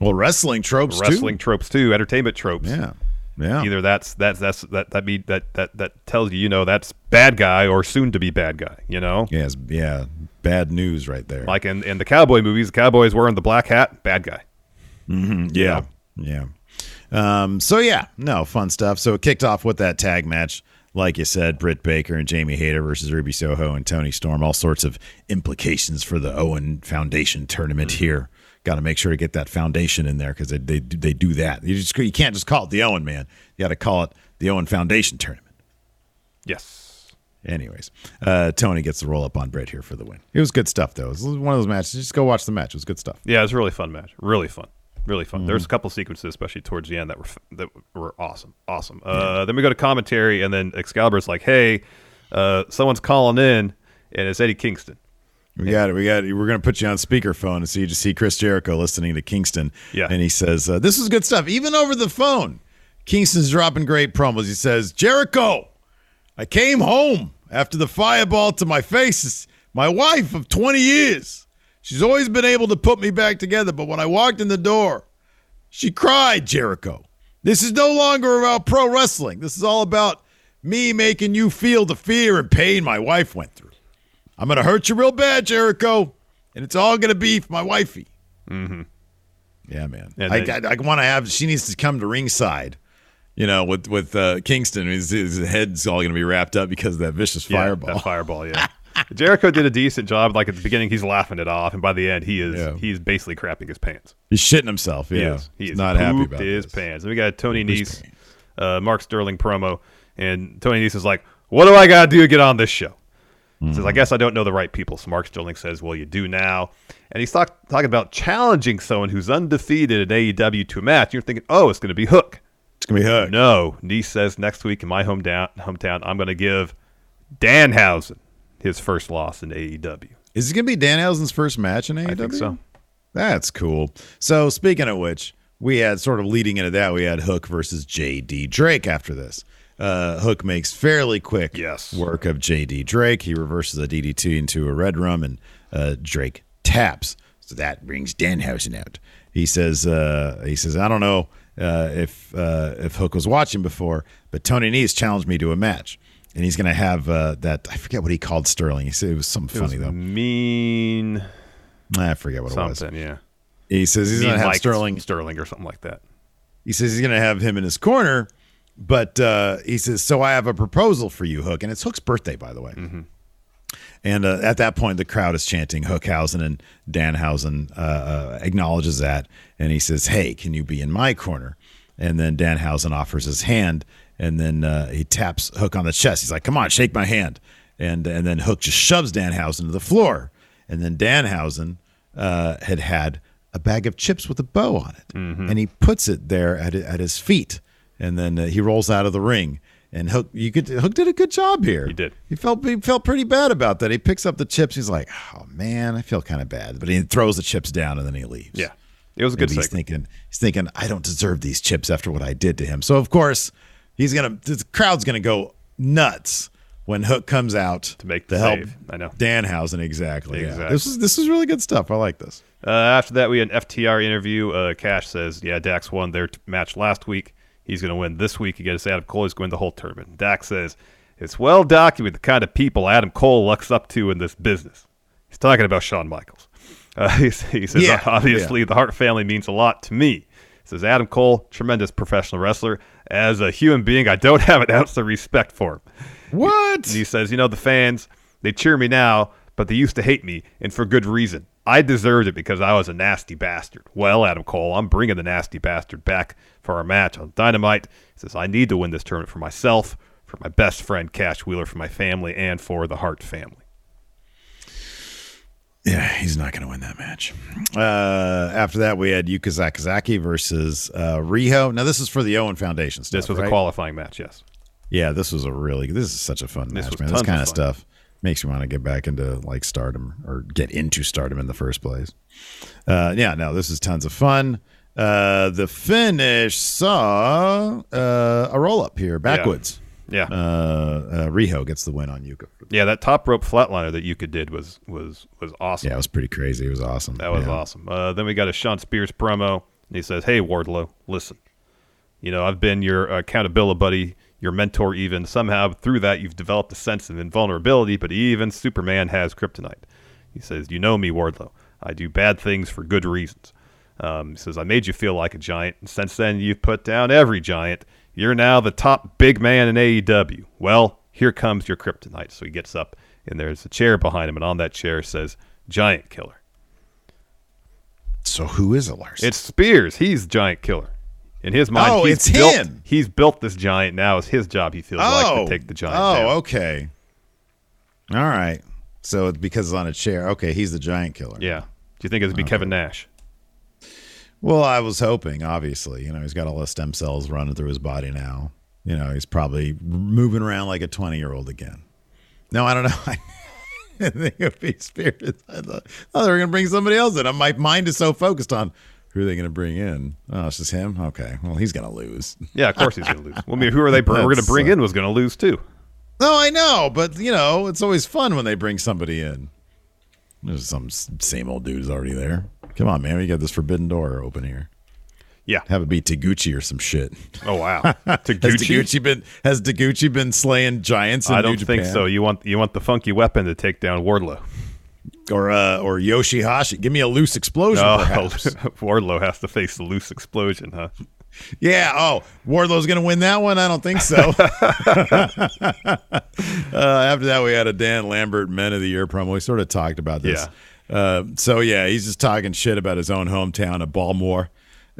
A: well, wrestling tropes
B: wrestling
A: too.
B: tropes too, entertainment tropes.
A: Yeah. Yeah.
B: Either that's that's that's that that be that that that tells you, you know, that's bad guy or soon to be bad guy. You know,
A: Yes, yeah. Bad news right there.
B: like in in the cowboy movies, the cowboy's wearing the black hat, bad guy.
A: Yeah. Yeah. Um, so yeah, no, fun stuff. So it kicked off with that tag match. Like you said, Britt Baker and Jamie Hayter versus Ruby Soho and Toni Storm. All sorts of implications for the Owen Foundation tournament here. Got to make sure to get that foundation in there because they, they they do that. You just you can't just call it the Owen man. You got to call it the Owen Foundation tournament.
B: Yes.
A: Anyways, uh, Toni gets the roll up on Britt here for the win. It was good stuff though. It was one of those matches. Just go watch the match. It was good stuff.
B: Yeah, it was a really fun match. Really fun. Really fun.
A: Mm-hmm.
B: There's a couple sequences, especially towards the end, that were that were awesome. Awesome. Uh, Then we go to commentary, and then Excalibur's like, "Hey, uh, someone's calling in, and it's Eddie Kingston."
A: We got it. We got it. We're going to put you on speakerphone and so you just see Chris Jericho listening to Kingston.
B: Yeah.
A: And he says, uh, This is good stuff. Even over the phone, Kingston's dropping great promos. He says, Jericho, I came home after the fireball to my face. My wife of 20 years. She's always been able to put me back together. But when I walked in the door, she cried, Jericho. This is no longer about pro wrestling. This is all about me making you feel the fear and pain my wife went through. I'm gonna hurt you real bad, Jericho, and it's all gonna be for my wifey. Mm-hmm. Yeah, man.
B: And
A: I,
B: then-
A: I, want to have. She needs to come to ringside. You know, with with uh, Kingston, his, his head's all gonna be wrapped up because of that vicious
B: Yeah,
A: fireball.
B: That fireball, yeah. Jericho did a decent job. Like at the beginning, he's laughing it off, and by the end, he is
A: Yeah.
B: he's basically crapping his pants.
A: He's shitting himself.
B: He
A: Yeah,
B: is. He
A: He's
B: is
A: not happy
B: pooped
A: about
B: his
A: this.
B: pants. And we got Tony Nese, uh, Mark Sterling promo, and Tony Nese is like, "What do I got to do to get on this show?" He says, I mm-hmm. guess I don't know the right people. So Mark Sterling says, Well, you do now. And he's talk, talking about challenging someone who's undefeated at AEW to a match. You're thinking, Oh, it's going to be Hook.
A: It's gonna be Hook.
B: No. Nese says, Next week in my hometown, hometown I'm going to give Danhausen his first loss in AEW.
A: Is it gonna be Danhausen's first match in AEW?
B: I think so.
A: That's cool. So speaking of which, we had sort of leading into that, we had Hook versus JD Drake after this. Uh, Hook makes fairly quick
B: Yes.
A: work of JD Drake. He reverses a DDT into a red rum, and uh, Drake taps. So that brings Danhausen out. He says, uh, he says, I don't know uh, if uh, if Hook was watching before, but Tony Nese challenged me to a match, and he's going to have uh, that. I forget what he called Sterling. He said it was something
B: It was
A: funny though.
B: mean
A: I forget what it was.
B: something, yeah.
A: He says he's
B: Mean
A: to have
B: like
A: Sterling.
B: Sterling or something like that.
A: He says he's going to have him in his corner, but uh, he says, "So I have a proposal for you, Hook." And it's Hook's birthday, by the way. And uh, at that point, the crowd is chanting Hookhausen, and Danhausen uh, uh, acknowledges that, and he says, "Hey, can you be in my corner?" And then Danhausen offers his hand, and then uh, he taps Hook on the chest. He's like, "Come on, shake my hand," and and then Hook just shoves Danhausen to the floor, and then Danhausen uh, had had a bag of chips with a bow on it, and he puts it there at at his feet, and then uh, he rolls out of the ring. And Hook, you could Hook did a good job here.
B: He did.
A: He felt he felt pretty bad about that. He picks up the chips. He's like, "Oh man, I feel kind of bad." But he throws the chips down and then he leaves.
B: Yeah. It was a good
A: Maybe he's thinking he's thinking I don't deserve these chips after what I did to him. So of course he's gonna the crowd's gonna go nuts when Hook comes out
B: To make
A: to
B: the
A: help
B: save. I know.
A: Danhausen exactly. Yeah.
B: Exactly.
A: This is this is really good stuff. I like this.
B: Uh, after that, we had an FTR interview. Uh, Cash says, "Yeah, Dax won their t- match last week. He's going to win this week against Adam Cole. He's going to win the whole tournament." Dax says, "It's well documented the kind of people Adam Cole looks up to in this business." He's talking about Shawn Michaels. Uh, he, he says,
A: Yeah,
B: "Obviously, the Hart family means a lot to me." He says, "Adam Cole, tremendous professional wrestler. As a human being, I don't have an ounce of respect for him."
A: What?
B: And he says, you know, the fans, they cheer me now, but they used to hate me, and for good reason. I deserved it because I was a nasty bastard. Well, Adam Cole, I'm bringing the nasty bastard back for our match on Dynamite. He says, I need to win this tournament for myself, for my best friend Cash Wheeler, for my family, and for the Hart family.
A: Yeah, he's not going to win that match. Uh, after that, we had Yuka Sakazaki versus uh, Riho. Now, this is for the Owen Foundation stuff.
B: This was
A: right?
B: a qualifying match, yes.
A: Yeah, this was a really this is such a fun
B: This
A: match, man. This kind
B: of fun.
A: stuff makes me want to get back into like stardom or get into stardom in the first place. Uh, yeah, no, this is tons of fun. Uh, the finish saw uh, a roll up here backwoods.
B: Yeah.
A: Uh, uh, Riho gets the win on Yuka.
B: yeah, that top rope flatliner that Yuka did was was was awesome.
A: Yeah, it was pretty crazy. It was awesome.
B: That was
A: Yeah.
B: awesome. Uh, then we got a Shawn Spears promo, and he says, "Hey Wardlow, listen. You know I've been your accountability buddy, your mentor. Even somehow through that you've developed a sense of invulnerability. But even Superman has kryptonite. He says, "You know me, Wardlow. I do bad things for good reasons." Um, he says, "I made you feel like a giant. And since then, you've put down every giant. You're now the top big man in AEW. Well, here comes your kryptonite." So he gets up, and there's a chair behind him, and on that chair says, "Giant Killer."
A: So who is it, Larson?
B: It's Spears. He's Giant Killer. In his mind,
A: Oh,
B: he's
A: it's
B: built,
A: him.
B: He's built this giant. Now it's his job. He feels like to oh. take the giant.
A: Oh,
B: down.
A: okay. All right. So it's because it's on a chair. Okay, he's the giant killer.
B: Yeah. Do you think it'd be Kevin Nash?
A: Well, I was hoping, obviously. You know, he's got all the stem cells running through his body now. You know, he's probably moving around like a 20 year old again. No, I don't know. I think it would be Spears. I thought, oh, they were going to bring somebody else in. My mind is so focused on who are they going to bring in? Oh, it's just him? Okay. Well, he's going to lose.
B: Yeah, of course he's going to lose. Well, I mean, who are they? We're going to bring
A: uh,
B: in was going to lose too.
A: No, I know, but you know, it's always fun when they bring somebody in. There's some same old dudes already there. Come on, man, we got this forbidden door open here.
B: Yeah.
A: Have it be Taguchi or some shit.
B: Oh wow.
A: Has
B: Taguchi?
A: Taguchi been has Taguchi been slaying giants in
B: I don't think so. You want you want the funky weapon to take down Wardlow.
A: Or uh, or Yoshihashi. Give me a loose explosion, perhaps.
B: Wardlow has to face the loose explosion, huh?
A: yeah. Oh, Wardlow's gonna win that one. I don't think so. uh, after that, we had a Dan Lambert Men of the Year promo. We sort of talked about this. Uh, so yeah, he's just talking shit about his own hometown of Baltimore.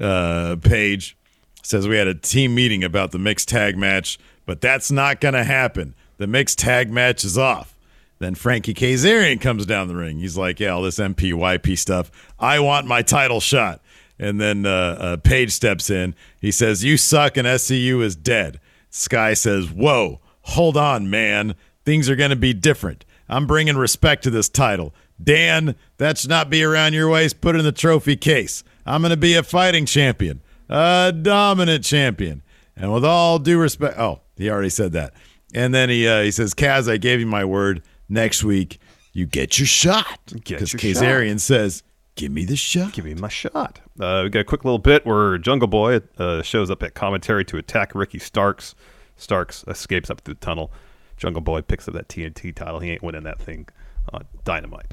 A: Uh, Page says we had a team meeting about the mixed tag match, but that's not gonna happen. The mixed tag match is off. Then Frankie Kazarian comes down the ring. He's like, "Yeah, all this MPYP stuff. I want my title shot." And then uh, uh, Page steps in. He says, "You suck, and SCU is dead." Sky says, "Whoa, hold on, man. Things are going to be different. I'm bringing respect to this title. Dan, that should not be around your waist. Put it in the trophy case. I'm going to be a fighting champion, a dominant champion. And with all due respect, oh, he already said that. And then he uh, he says, Kaz, I gave you my word. Next week, you get your shot. Because Kazarian says, give me the shot.
B: Give me my shot. Uh, we got a quick little bit where Jungle Boy uh, shows up at commentary to attack Ricky Starks. Starks escapes up through the tunnel. Jungle Boy picks up that TNT title. He ain't winning that thing on Dynamite.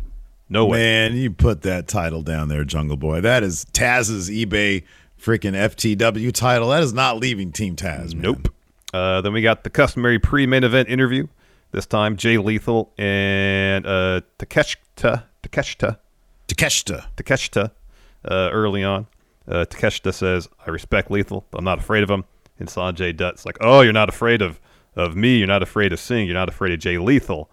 B: No way.
A: Man, you put that title down there, Jungle Boy. That is Taz's eBay freaking FTW title. That is not leaving Team Taz. Man.
B: Nope. Uh, then we got the customary pre-main event interview. This time, Jay Lethal and uh, Takeshita, Takeshita,
A: Takeshita.
B: Takeshita uh, early on. Uh, Takeshita says, I respect Lethal, but I'm not afraid of him. And Sanjay Dutt's like, oh, you're not afraid of, of me. You're not afraid of Singh. You're not afraid of Jay Lethal.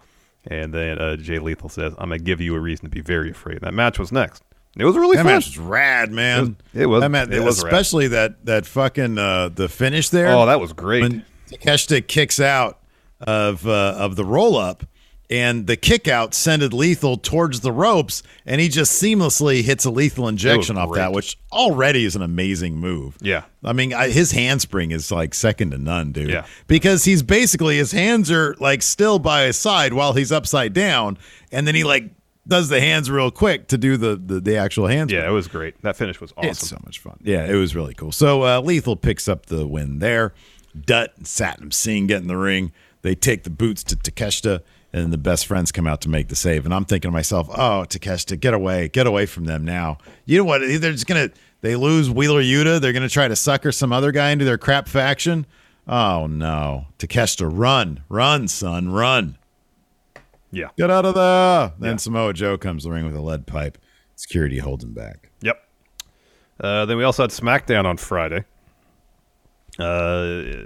B: And then uh, Jay Lethal says, I'm going to give you a reason to be very afraid. That match was next. It was really
A: That
B: fun.
A: match was rad, man.
B: It was- it was-
A: That match-
B: it was rad.
A: especially that that fucking uh, the finish there.
B: oh, that was great.
A: when Takeshita kicks out of uh, of the roll up, and the kick out sended Lethal towards the ropes, and he just seamlessly hits a lethal injection off that, which already is an amazing move.
B: Yeah.
A: I mean, I, his handspring is like second to none, dude.
B: Yeah.
A: because he's basically his hands are like still by his side while he's upside down, and then he like does the hands real quick to do the the, the actual hands.
B: yeah, it was great. That finish was awesome.
A: It's so much fun. Yeah, it was really cool. So uh, Lethal picks up the win there. Dutt and Satnam Singh get in the ring. They take the boots to Takeshita, and the best friends come out to make the save. And I'm thinking to myself, oh, Takeshita, get away. Get away from them now. You know what? They're just going to, they lose Wheeler Yuta. They're going to try to sucker some other guy into their crap faction. Oh, no. Takeshita, run. Run, son. Run.
B: yeah.
A: Get out of there. Then
B: Yeah.
A: Samoa Joe comes to the ring with a lead pipe. Security holds him back.
B: Yep. Uh, then we also had SmackDown on Friday. Uh,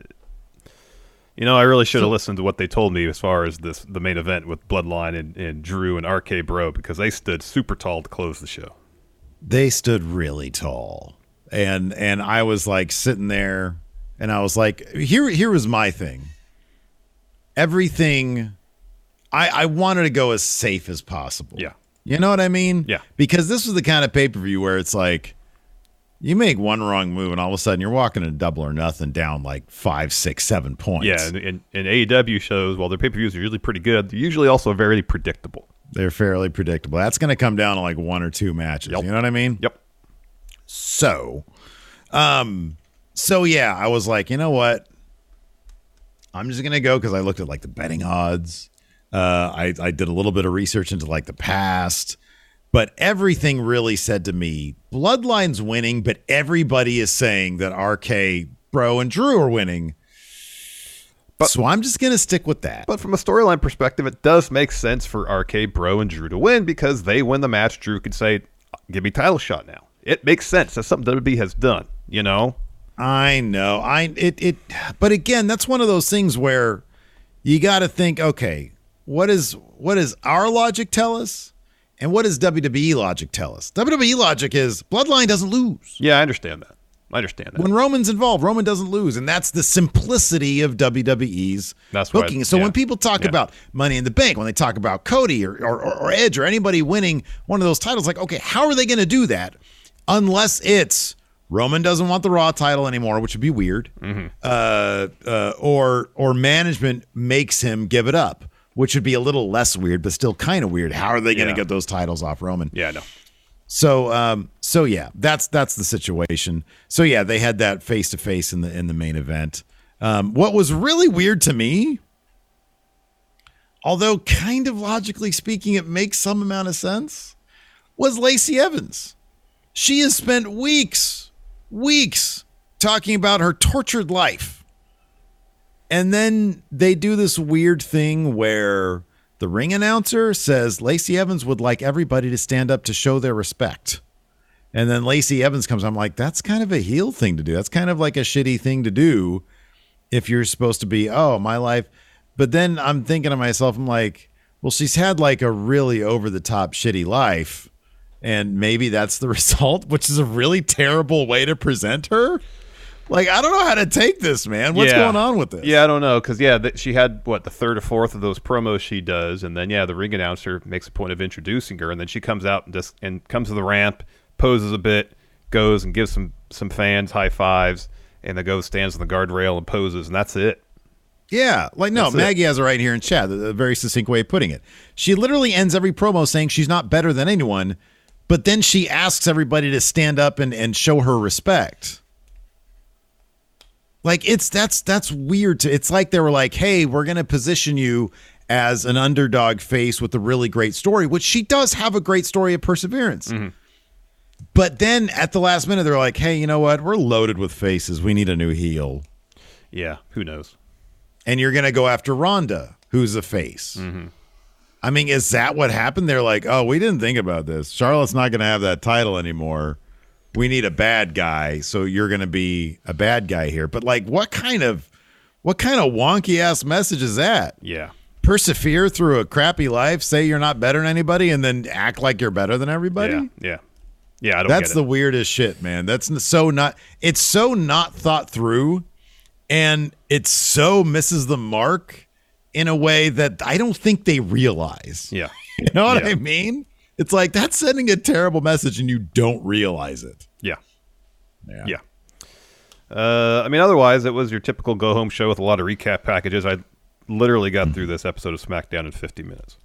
B: you know, I really should have listened to what they told me as far as this the main event with Bloodline and, and Drew and RK Bro because they stood super tall to close the show.
A: they stood really tall and and i was like sitting there and i was like here here was my thing everything i i wanted to go as safe as possible
B: Yeah.
A: you know what i mean
B: Yeah.
A: because this was the kind of pay-per-view where it's like you make one wrong move and all of a sudden you're walking a double or nothing down like five six seven points
B: Yeah, and, and, and AEW shows while their pay per views are usually pretty good, they're usually also very predictable.
A: they're fairly predictable that's going to come down to like one or two matches
B: Yep.
A: you know what i mean
B: Yep.
A: So, um, so yeah, I was like, you know what? I'm just gonna go because I looked at like the betting odds. Uh, I I did a little bit of research into like the past, but everything really said to me, Bloodline's winning, but everybody is saying that RK, Bro, and Drew are winning. but, so I'm just gonna stick with that.
B: But from a storyline perspective, it does make sense for RK Bro and Drew to win because they win the match. Drew could say, "Give me title shot now." It makes sense. That's something WWE has done. You know,
A: I know. I it it but again, that's one of those things where you got to think, okay, what is what does our logic tell us? And what does WWE logic tell us? WWE logic is Bloodline doesn't lose.
B: yeah, I understand that. I understand that.
A: When Roman's involved, Roman doesn't lose, and that's the simplicity of WWE's
B: That's
A: booking. so
B: yeah.
A: when people talk
B: Yeah.
A: about Money in the Bank, when they talk about Cody or, or, or Edge or anybody winning one of those titles, like, okay, how are they going to do that? Unless it's Roman doesn't want the Raw title anymore, which would be weird,
B: Mm-hmm.
A: uh, uh, or or management makes him give it up, which would be a little less weird, but still kind of weird. How are they going to
B: Yeah.
A: get those titles off Roman?
B: yeah, no.
A: So um so yeah, that's that's the situation. So yeah, they had that face to face in the in the main event. Um what was really weird to me, although kind of logically speaking it makes some amount of sense, was Lacey Evans. She has spent weeks, weeks talking about her tortured life. And then they do this weird thing where the ring announcer says Lacey Evans would like everybody to stand up to show their respect. And then Lacey Evans comes. I'm like, that's kind of a heel thing to do. That's kind of like a shitty thing to do if you're supposed to be, oh, my life. But then I'm thinking to myself, I'm like, well, she's had like a really over the top shitty life, and maybe that's the result, which is a really terrible way to present her. Like, I don't know how to take this, man. What's
B: Yeah.
A: going on with this?
B: Yeah, I don't know because yeah, th- she had what the third or fourth of those promos she does, and then yeah, the ring announcer makes a point of introducing her, and then she comes out and just and comes to the ramp, poses a bit, goes and gives some some fans high fives, and then goes stands on the guardrail and poses, and that's it.
A: Yeah, like no,
B: That's it.
A: Maggie has it right here in chat. A very succinct way of putting it. She literally ends every promo saying she's not better than anyone, but then she asks everybody to stand up and, and show her respect. Like it's that's that's weird. To it's like they were like, hey, we're gonna position you as an underdog face with a really great story, which she does have a great story of perseverance. Mm-hmm. But then at the last minute, they're like, hey, you know what? We're loaded with faces. We need a new heel
B: Yeah, who knows?
A: and you're going to go after Ronda, who's a face. Mm-hmm. I mean, is that what happened? They're like, oh, we didn't think about this. Charlotte's not going to have that title anymore. We need a bad guy, so you're going to be a bad guy here. But like, what kind of what kind of wonky ass message is that?
B: Yeah,
A: Persevere through a crappy life, say you're not better than anybody, and then act like you're better than everybody.
B: yeah, yeah, yeah. I don't
A: That's the weirdest shit, man. That's so not. It's so not thought through, and it so misses the mark in a way that I don't think they realize.
B: yeah.
A: You know what
B: Yeah.
A: I mean? It's like that's sending a terrible message, and you don't realize it.
B: Yeah.
A: Yeah.
B: Yeah. Uh, I mean, otherwise, it was your typical go home show with a lot of recap packages. I literally got through this episode of SmackDown in 50 minutes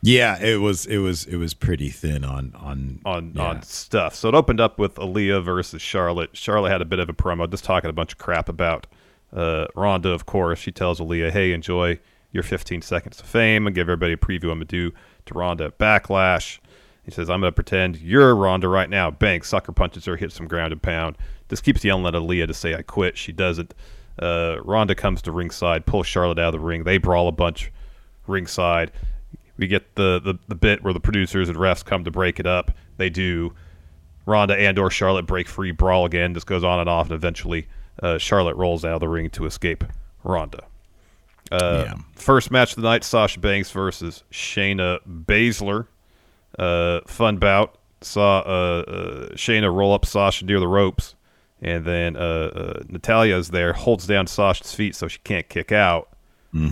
A: Yeah, it was. It was. It was pretty thin on on
B: on
A: yeah.
B: on stuff. So it opened up with Aliyah versus Charlotte. Charlotte had a bit of a promo, just talking a bunch of crap about uh, Ronda. Of course, she tells Aliyah, "Hey, enjoy your 15 seconds of fame," and give everybody a preview. I'm gonna do to Ronda at Backlash. He says, "I'm gonna pretend you're Ronda right now." Bang! Sucker punches her, hits some ground and pound. This keeps yelling at Aliyah to say, "I quit." She doesn't. Uh, Ronda comes to ringside, pulls Charlotte out of the ring. They brawl a bunch ringside. We get the, the, the bit where the producers and refs come to break it up. They do. Ronda and or Charlotte break free, brawl again. This goes on and off, and eventually uh, Charlotte rolls out of the ring to escape Ronda. Uh,
A: Yeah.
B: First match of the night: Sasha Banks versus Shayna Baszler. Uh, fun bout. Saw uh, uh, Shayna roll up Sasha near the ropes, and then uh, uh, Natalya's there, holds down Sasha's feet so she can't kick out.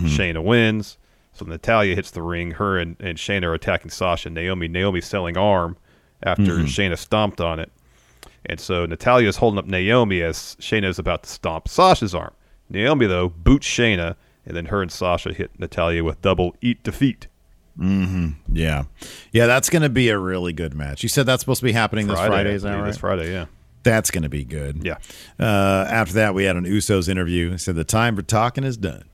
B: Shayna wins. So Natalya hits the ring. Her and, and Shayna are attacking Sasha. Naomi Naomi selling arm after Shayna stomped on it. And so Natalya is holding up Naomi as Shayna is about to stomp Sasha's arm. Naomi, though, boots Shayna, and then her and Sasha hit Natalya with double eat defeat.
A: Yeah, yeah. That's going to be a really good match. You said that's supposed to be happening this Friday. Is that right?
B: This Friday, yeah.
A: That's going to be good.
B: Yeah.
A: Uh, after that, we had an Usos interview. He said the time for talking is done.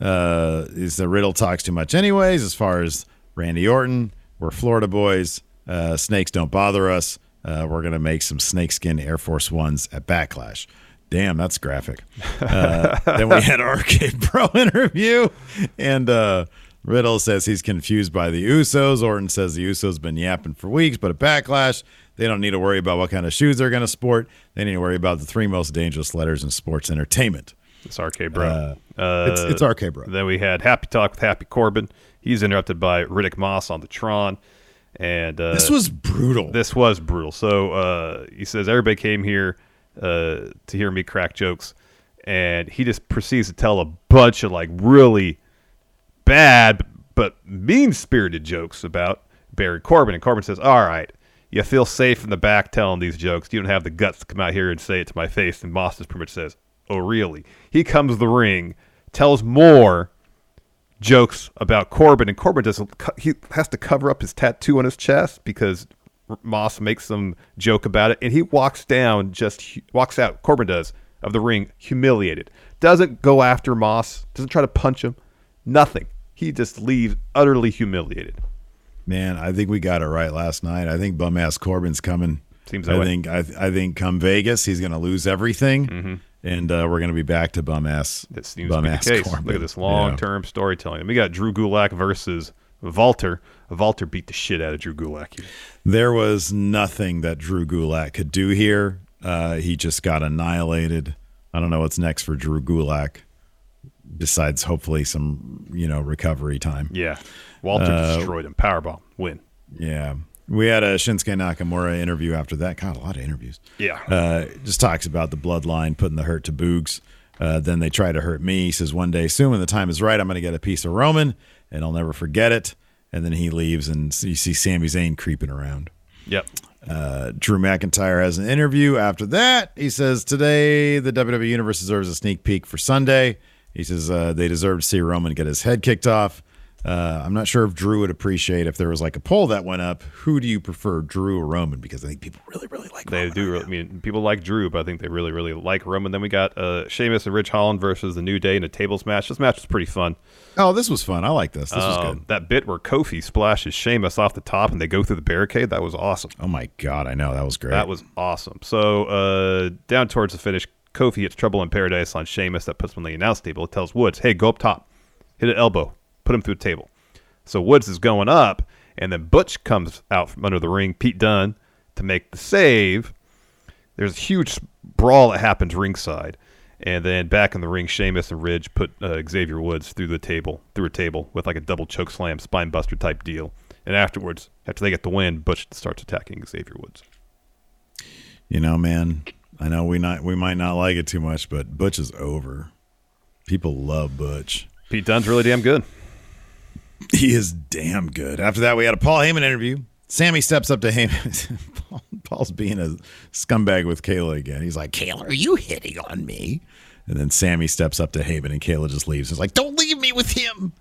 A: Uh, is the Riddle talks too much, anyways? As far as Randy Orton, we're Florida boys. Uh, snakes don't bother us. Uh, we're gonna make some snakeskin Air Force Ones at Backlash. Damn, that's graphic. Uh, then we had RK Bro interview, and uh, Riddle says he's confused by the Usos. Orton says the Usos been yapping for weeks, but a Backlash, they don't need to worry about what kind of shoes they're going to sport. They need to worry about the three most dangerous letters in sports entertainment.
B: It's RK Bro. Uh,
A: it's it's RK Bro.
B: Then we had Happy Talk with Happy Corbin. He's interrupted by Riddick Moss on the Tron. And uh,
A: This was brutal.
B: this was brutal. So uh, he says everybody came here uh, to hear me crack jokes, and he just proceeds to tell a bunch of like really bad but mean spirited jokes about Barry Corbin. And Corbin says, "All right, you feel safe in the back telling these jokes. You don't have the guts to come out here and say it to my face." And Moss just pretty much says, "Oh, really?" He comes to the ring, tells more jokes about Corbin, and Corbin doesn't. He has to cover up his tattoo on his chest because Moss makes some joke about it, and he walks down, just walks out. Corbin does of the ring, humiliated. Doesn't go after Moss. Doesn't try to punch him. Nothing. He just leaves utterly humiliated.
A: Man, I think we got it right last night. I think bum ass Corbin's coming.
B: Seems
A: I
B: way.
A: think I, I think come Vegas, he's going to lose everything, and uh, we're going to be back to bum ass.
B: That seems
A: bum
B: to be
A: ass
B: the case.
A: Corbin.
B: Look at this long-term storytelling. And we got Drew Gulak versus Walter. Walter beat the shit out of Drew Gulak here.
A: There was nothing that Drew Gulak could do here. Uh, he just got annihilated. I don't know what's next for Drew Gulak. Besides hopefully some you know recovery time.
B: Yeah. Walter
A: Uh,
B: destroyed him. Powerbomb. Win.
A: Yeah. We had a Shinsuke Nakamura interview after that. God, a lot of interviews.
B: Yeah.
A: Uh, just talks about the bloodline putting the hurt to Boogs. Uh, then they try to hurt me. He says, one day soon, when the time is right, I'm going to get a piece of Roman and I'll never forget it. And then he leaves and you see Sami Zayn creeping around.
B: Yep.
A: Uh, Drew McIntyre has an interview after that. He says, Today, the WWE Universe deserves a sneak peek for Sunday. He says uh, they deserve to see Roman get his head kicked off. Uh, I'm not sure if Drew would appreciate if there was like a poll that went up. Who do you prefer, Drew or Roman? Because I think people really, really like
B: They
A: Roman
B: do.
A: right
B: I mean, people like Drew, but I think they really, really like Roman. Then we got uh, Sheamus and Ridge Holland versus the New Day in a tables match. This match was pretty fun.
A: Oh, this was fun. I like this. This was
B: Um,
A: good.
B: That bit where Kofi splashes Sheamus off the top and they go through the barricade, that was awesome.
A: Oh my God, I know. That was great.
B: That was awesome. So uh, down towards the finish, Kofi hits Trouble in Paradise on Sheamus. That puts him on the announce table. It tells Woods, hey, go up top. Hit an elbow. Put him through the table. So Woods is going up, and then Butch comes out from under the ring, Pete Dunne, to make the save. There's a huge brawl that happens ringside. And then back in the ring, Sheamus and Ridge put uh, Xavier Woods through the table, through a table with like a double choke slam, spine buster type deal. And afterwards, after they get the win, Butch starts attacking Xavier Woods.
A: You know, man, I know we not we might not like it too much, but Butch is over. People love Butch.
B: Pete Dunne's really damn good.
A: He is damn good. After that, we had a Paul Heyman interview. Sami steps up to Heyman. Paul, Paul's being a scumbag with Kayla again. He's like, Kayla, are you hitting on me? And then Sami steps up to Heyman, and Kayla just leaves. He's like, don't leave me with him.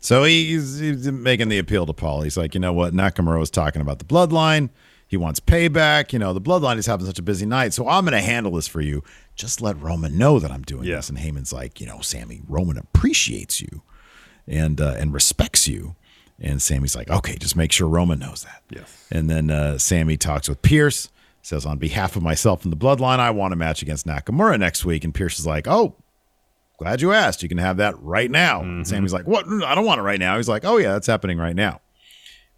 A: So he's, he's making the appeal to Paul. He's like, you know what? Nakamura was talking about the bloodline. He wants payback. You know, the bloodline is having such a busy night. So I'm going to handle this for you. Just let Roman know that I'm doing
B: Yeah.
A: this. And Heyman's like, you know, Sami, Roman appreciates you and uh, and respects you. And Sami's like, okay, just make sure Roman knows that.
B: Yes.
A: And then uh, Sami talks with Pearce, says, on behalf of myself and the bloodline, I want a match against Nakamura next week. And Pearce is like, oh, glad you asked. You can have that right now. And Sami's like, what? I don't want it right now. He's like, oh, yeah, that's happening right now.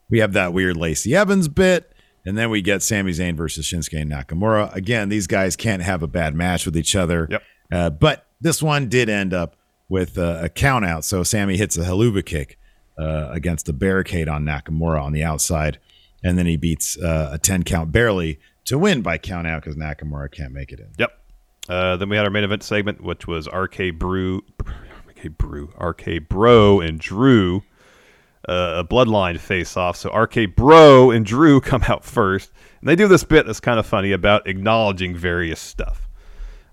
A: We have that weird Lacey Evans bit. And then we get Sami Zayn versus Shinsuke Nakamura. Again, these guys can't have a bad match with each other.
B: Yep.
A: Uh, but this one did end up with uh, a count out. So Sami hits a Helluva Kick uh, against the barricade on Nakamura on the outside. And then he beats uh, a 10 count barely to win by count out because Nakamura can't make it in.
B: Yep. Uh, then we had our main event segment, which was RK Brew, RK Brew, RK Bro and Drew, uh, a bloodline face off. So RK Bro and Drew come out first, and they do this bit that's kind of funny about acknowledging various stuff.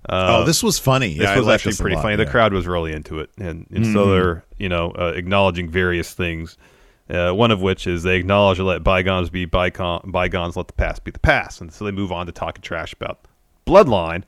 A: oh, this was funny.
B: This
A: Yeah,
B: was actually pretty
A: lot,
B: funny. The crowd was really into it, and, and so they're you know uh, acknowledging various things. Uh, one of which is they acknowledge let bygones be bygone, bygones, let the past be the past, and so they move on to talking trash about Bloodline,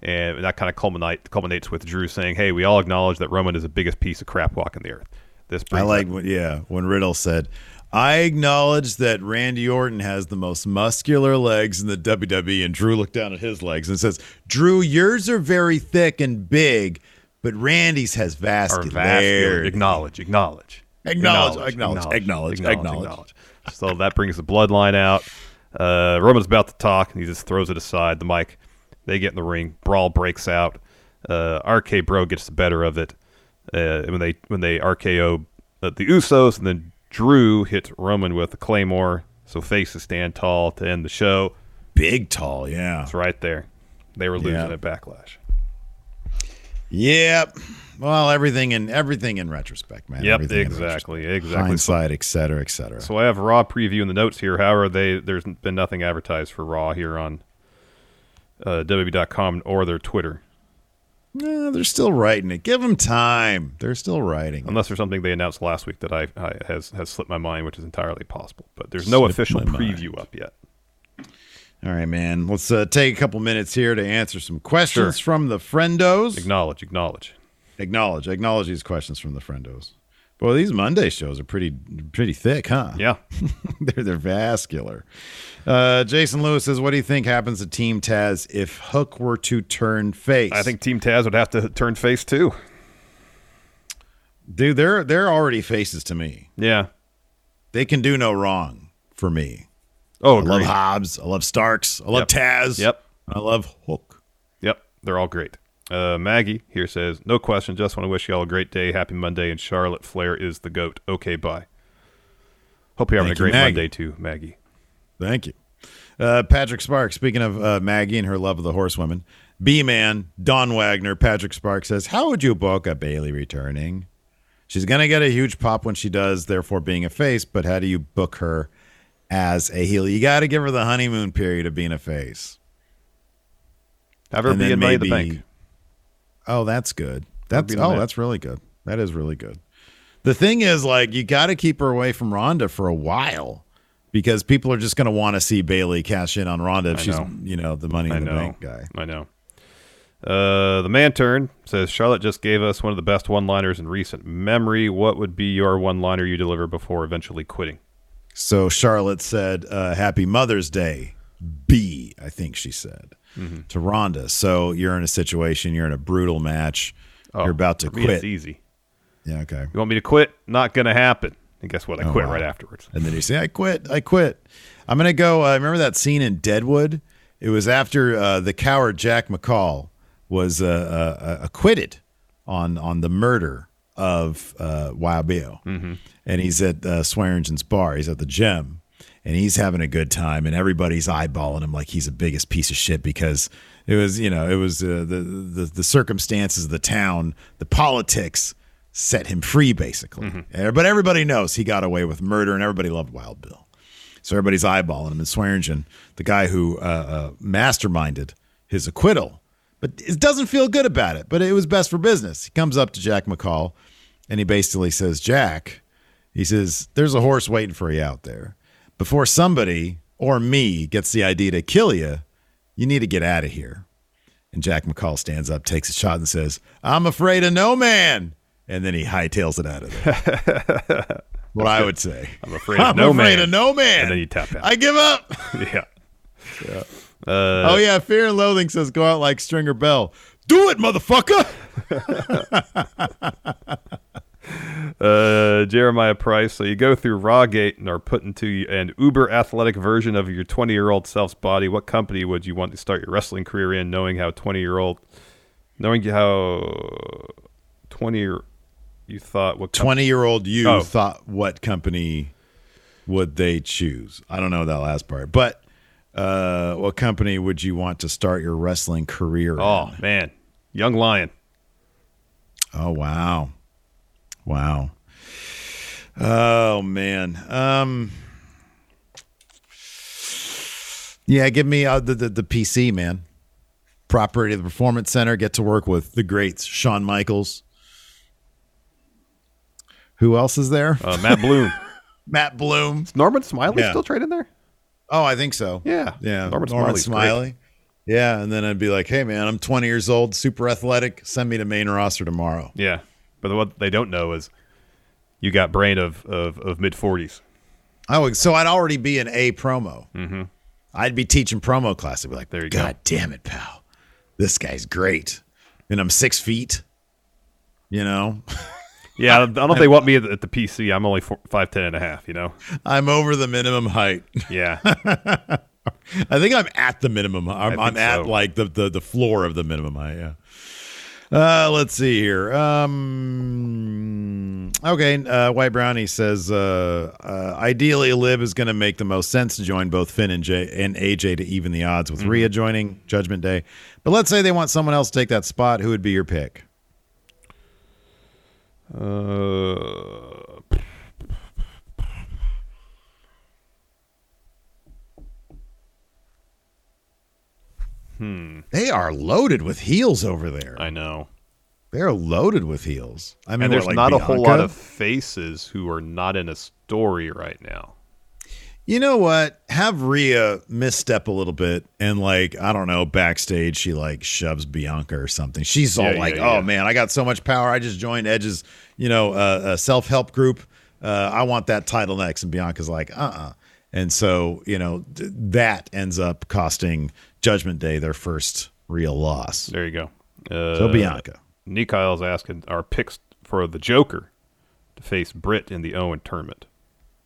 B: and that kind of culminate culminates with Drew saying, "Hey, we all acknowledge that Roman is the biggest piece of crap walking the earth." This
A: I like, when, yeah, when Riddle said, I acknowledge that Randy Orton has the most muscular legs in the WWE. And Drew looked down at his legs and says, Drew, yours are very thick and big, but Randy's has
B: vascular.
A: vascularity.
B: Acknowledge, acknowledge,
A: Acknowledge, acknowledge, acknowledge, acknowledge.
B: So that brings the bloodline out. Uh, Roman's about to talk, and he just throws it aside. The mic. They get in the ring. Brawl breaks out. Uh, RK Bro gets the better of it uh, when they when they RKO uh, the Usos, and then Drew hits Roman with a claymore. So faces stand tall to end the show.
A: Big, tall, yeah.
B: It's right there. They were losing at Backlash.
A: Yep. Well, everything in everything in retrospect, man.
B: Yep,
A: Everything
B: exactly, exactly.
A: Hindsight, et cetera, et cetera.
B: So I have Raw preview in the notes here. However, they there's been nothing advertised for Raw here on uh, WWE.com or their Twitter,
A: Yeah, they're still writing it. Give them time. They're still writing. it.
B: unless there's something they announced last week that I, I has has slipped my mind, which is entirely possible. But there's no
A: Slipped
B: official preview
A: mind.
B: up yet.
A: All right, man. Let's uh, take a couple minutes here to answer some questions
B: Sure.
A: from the friendos.
B: Acknowledge, acknowledge.
A: acknowledge, acknowledge these questions from the friendos. Boy, these Monday shows are pretty, pretty thick, huh?
B: Yeah,
A: they're they're vascular. Uh, Jason Lewis says, "What do you think happens to Team Taz if Hook were to turn face?"
B: I think Team Taz would have to turn face too.
A: dude, they're they're already faces to me.
B: Yeah.
A: They can do no wrong for me.
B: Oh,
A: I love. Hobbs. I love Starks. I love
B: Yep.
A: Taz.
B: Yep.
A: I love Hook.
B: Yep. They're all great. Uh, Maggie here says, no question. Just want to wish you all a great day. Happy Monday. And Charlotte Flair is the goat. Okay, bye. Hope you're having
A: Thank
B: a great
A: Maggie.
B: Monday too, Maggie.
A: Thank you. Uh, Patrick Sparks, speaking of uh, Maggie and her love of the horsewomen, B Man, Don Wagner, Patrick Sparks says, How would you book a Bayley returning? She's going to get a huge pop when she does, therefore being a face, but how do you book her as a heel? You got to give her the honeymoon period of being a face.
B: Have her
A: And
B: be in Money the Bank.
A: Oh, that's good. That's oh,
B: man.
A: that's really good. That is really good. The thing is, like, you got to keep her away from Ronda for a while because people are just going to want to see Bayley cash in on Ronda if
B: I
A: she's,
B: know.
A: you know, the Money
B: I
A: in the
B: know.
A: Bank guy.
B: I know. Uh, the man turn says Charlotte just gave us one of the best one-liners in recent memory. What would be your one-liner you deliver before eventually quitting?
A: So Charlotte said, uh, "Happy Mother's Day." B, I think she said
B: Mm-hmm.
A: to Ronda. So you're in a situation, you're in a brutal match, you're about to
B: Oh,
A: quit.
B: It's easy.
A: Yeah, okay.
B: You want me to quit? Not gonna happen. And guess what? I
A: Oh,
B: quit
A: wow.
B: right afterwards.
A: And then you say, I quit. I quit. I'm going to go. Uh, remember that scene in Deadwood? It was after uh, the coward Jack McCall was uh, uh, acquitted on on the murder of uh, Wild Bill.
B: Mm-hmm.
A: And he's at uh, Swearengen's bar. He's at the Gem. And he's having a good time, and everybody's eyeballing him like he's the biggest piece of shit because it was, you know, it was uh, the, the the circumstances of the town, the politics set him free, basically. Uh, But everybody knows he got away with murder, and everybody loved Wild Bill. So everybody's eyeballing him. And Swearengen, the guy who uh, uh, masterminded his acquittal, but it doesn't feel good about it. But it was best for business. He comes up to Jack McCall, and he basically says, "Jack," he says, "There's a horse waiting for you out there. Before somebody or me gets the idea to kill you, you need to get out of here." And Jack McCall stands up, takes a shot, and says, "I'm afraid of no man." And then he hightails it out of there. what I would say.
B: I'm afraid of
A: I'm
B: no
A: afraid
B: man.
A: of no man.
B: And then you tap out.
A: I give up.
B: yeah.
A: Uh, oh yeah, Fear and Loathing says go out like Stringer Bell. Do it, motherfucker.
B: Uh, Jeremiah Price. So you go through Rawgate and are put into an uber athletic version of your 20 year old self's body. What company would you want to start your wrestling career in, knowing how 20 year old, knowing how 20 year you thought what com-
A: Twenty year old you
B: Oh.
A: thought what company would they choose? I don't know that last part, but uh, what company would you want to start your wrestling career?
B: Oh
A: in?
B: man, Young Lion.
A: Oh wow, wow. Oh man. Um. Yeah, give me uh, the, the the PC man. Property of the Performance Center. Get to work with the greats, Shawn Michaels. Who else is there?
B: Uh, Matt Bloom.
A: Matt Bloom.
B: Norman Smiley
A: Yeah.
B: still trading there?
A: Oh, I think so.
B: Yeah.
A: Yeah.
B: Norman
A: Norman, Smiley. Yeah. And then I'd be like, hey, man, I'm 20 years old, super athletic. Send me to main roster tomorrow.
B: Yeah. But what they don't know is you got brain of, of, of mid 40s.
A: Oh, so I'd already be an A promo. Mm-hmm. I'd be teaching promo class. I'd be like,
B: There you go.
A: God damn it, pal. This guy's great. And I'm six feet, you know?
B: Yeah, I don't think they want me at the, PC. I'm only four, 5'10 and a half, you know?
A: I'm over the minimum height.
B: Yeah.
A: I think I'm at the minimum. I'm, I'm at
B: so.
A: like the, the the floor of the minimum height. Yeah. Uh, let's see here. Um, okay. Uh, White Brownie says, uh, uh, ideally, Liv is going to make the most sense to join both Finn and, J- and AJ to even the odds with
B: Mm-hmm.
A: Rhea joining Judgment Day. But let's say they want someone else to take that spot. Who would be your pick?
B: Uh,
A: They are loaded with heels over there.
B: I know.
A: They're loaded with heels. I mean,
B: And
A: what,
B: there's
A: like
B: not a whole lot of faces who are not in a story right now.
A: You know what? Have Rhea misstep a little bit and like I don't know, backstage she like shoves Bianca or something. She's all
B: Yeah,
A: like,
B: yeah,
A: "Oh
B: yeah.
A: man, I got so much power. I just joined Edge's, you know, uh, uh, self help group. Uh, I want that title next." And Bianca's like, "Uh, uh And so you know th- that ends up costing Judgment Day their first real loss.
B: There you go. Uh,
A: So Bianca.
B: Nikile's asking our picks for the Joker to face Britt in the Owen tournament.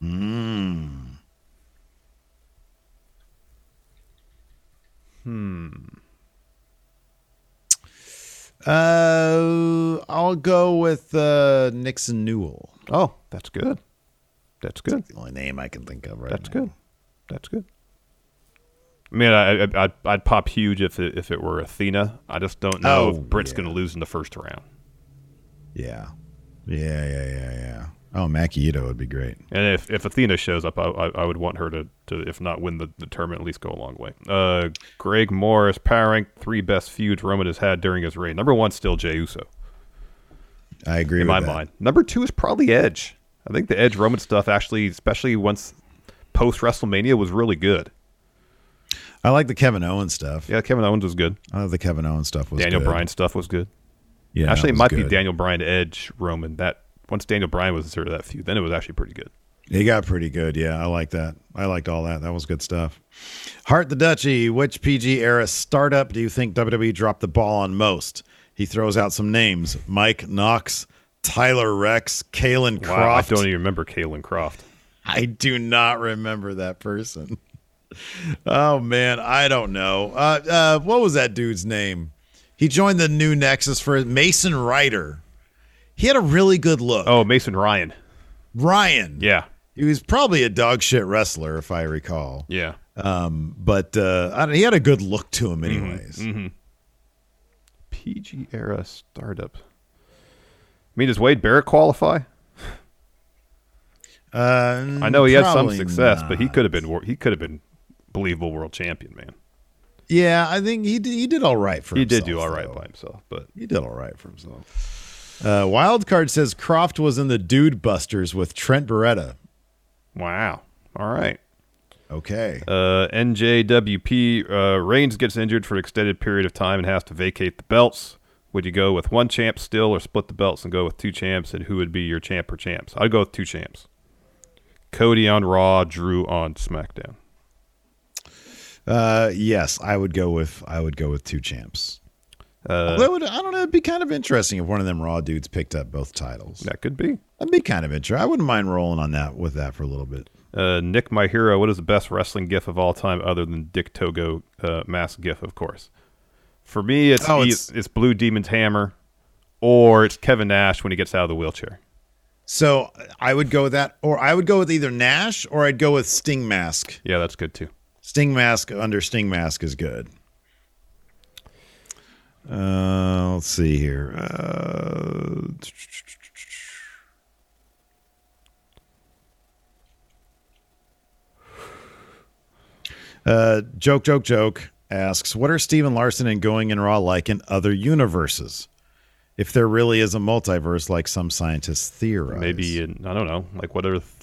B: Mm. Hmm.
A: Uh, I'll go with uh, Nixon Newell.
B: Oh, that's good. That's good.
A: That's The only name I can think of right
B: That's
A: now.
B: good. That's good. I mean, I, I, I'd, I'd pop huge if it, if it were Athena. I just don't know
A: Oh,
B: if Britt's
A: yeah.
B: going to lose in the first round.
A: Yeah. Yeah, yeah, yeah, yeah. Oh, Maki Ito would be great.
B: And if, if Athena shows up, I, I, I would want her to, to, if not win the, the tournament, at least go a long way. Uh, Greg Morris, power rank three best feuds Roman has had during his reign. Number one, still Jey Uso,
A: I agree
B: in
A: with
B: my
A: that.
B: mind. Number two is probably Edge. I think the Edge Roman stuff actually, especially once post WrestleMania, was really good.
A: I like the Kevin Owens stuff.
B: Yeah, Kevin Owens was good.
A: I thought the Kevin Owens stuff was
B: Daniel
A: good.
B: Bryan stuff was good.
A: Yeah,
B: actually,
A: it
B: it might be. Daniel Bryan Edge Roman. That once Daniel Bryan was inserted that feud, then it was actually pretty good.
A: He got pretty good. Yeah, I like that. I liked all that. That was good stuff. Heart the Duchy. Which PG era startup do you think WWE dropped the ball on most? He throws out some names: Mike Knox, Tyler Reks, Caylen
B: Wow,
A: Croft.
B: I don't even remember Caylen Croft.
A: I do not remember that person. Oh man, I don't know. Uh, uh, what was that dude's name? He joined the new Nexus for Mason Ryder. He had a really good look.
B: Oh, Mason Ryan.
A: Ryan.
B: Yeah,
A: He was probably a dog shit wrestler, if I recall.
B: yeah.
A: Um, but uh, I don't, he had a good look to him,
B: Mm-hmm,
A: anyways.
B: PG era startup. I mean, does Wade Barrett qualify?
A: Uh,
B: I know he had some success, but he could have been he could have been believable world champion, man.
A: Yeah, I think he did, he did all right for
B: He
A: himself.
B: He did do all right
A: though.
B: by himself, but
A: He did all right for himself. Uh, Wildcard says Croft was in the Dude Busters with Trent Beretta.
B: wow. All right.
A: Okay.
B: Uh, NJWP uh, Reigns gets injured for an extended period of time and has to vacate the belts. Would you go with one champ still, or split the belts and go with two champs? And who would be your champ or champs? I'd go with two champs. Cody on Raw, Drew on SmackDown.
A: Uh, yes, I would go with I would go with two champs.
B: Uh,
A: That would, I don't know. It'd be kind of interesting if one of them Raw dudes picked up both titles.
B: that could be.
A: That'd be kind of interesting. I wouldn't mind rolling on that with that for a little bit.
B: Uh, Nick, my hero. What is the best wrestling gif of all time, other than Dick Togo uh, mask gif, of course? For me, it's,
A: Oh, it's-
B: it's Blue Demon's hammer, or it's Kevin Nash when he gets out of the wheelchair.
A: So I would go with that, or I would go with either Nash or I'd go with Sting Mask.
B: Yeah, that's good too.
A: Sting Mask under Sting Mask is good. Uh, let's see here. Uh, uh, joke, joke, joke asks, "What are Steve and Larson and Going in Raw like in other universes? If there really is a multiverse, like some scientists theorize,
B: Maybe in, I don't know, like what other th-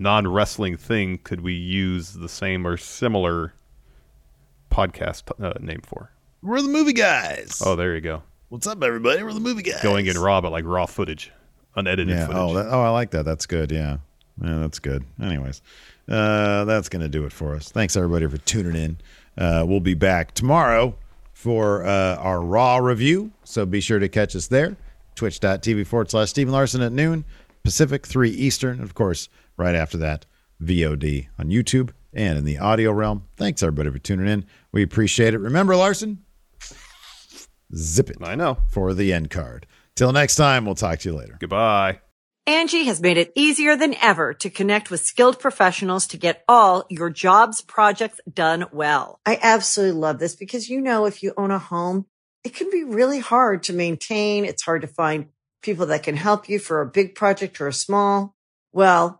B: non-wrestling thing could we use the same or similar podcast uh, name for?
A: we're the movie guys.
B: Oh, there you go.
A: What's up, everybody? We're the movie guys.
B: Going in raw, but like raw footage, unedited
A: Yeah.
B: footage.
A: Oh, that, oh, I like that. That's good. Yeah. Yeah, that's good. Anyways, uh, that's going to do it for us. Thanks, everybody, for tuning in. Uh, we'll be back tomorrow for uh, our Raw review. So be sure to catch us there. Twitch.tv forward slash Stephen Larson at noon, Pacific, 3 Eastern. Of course, right after that, VOD on YouTube and in the audio realm. Thanks, everybody, for tuning in. We appreciate it. Remember, Larson, zip it
B: I know.
A: for the end card. Till next time, we'll talk to you later.
B: Goodbye.
E: Angi has made it easier than ever to connect with skilled professionals to get all your jobs projects done well. I absolutely love this because, you know, if you own a home, it can be really hard to maintain. It's hard to find people that can help you for a big project or a small. Well,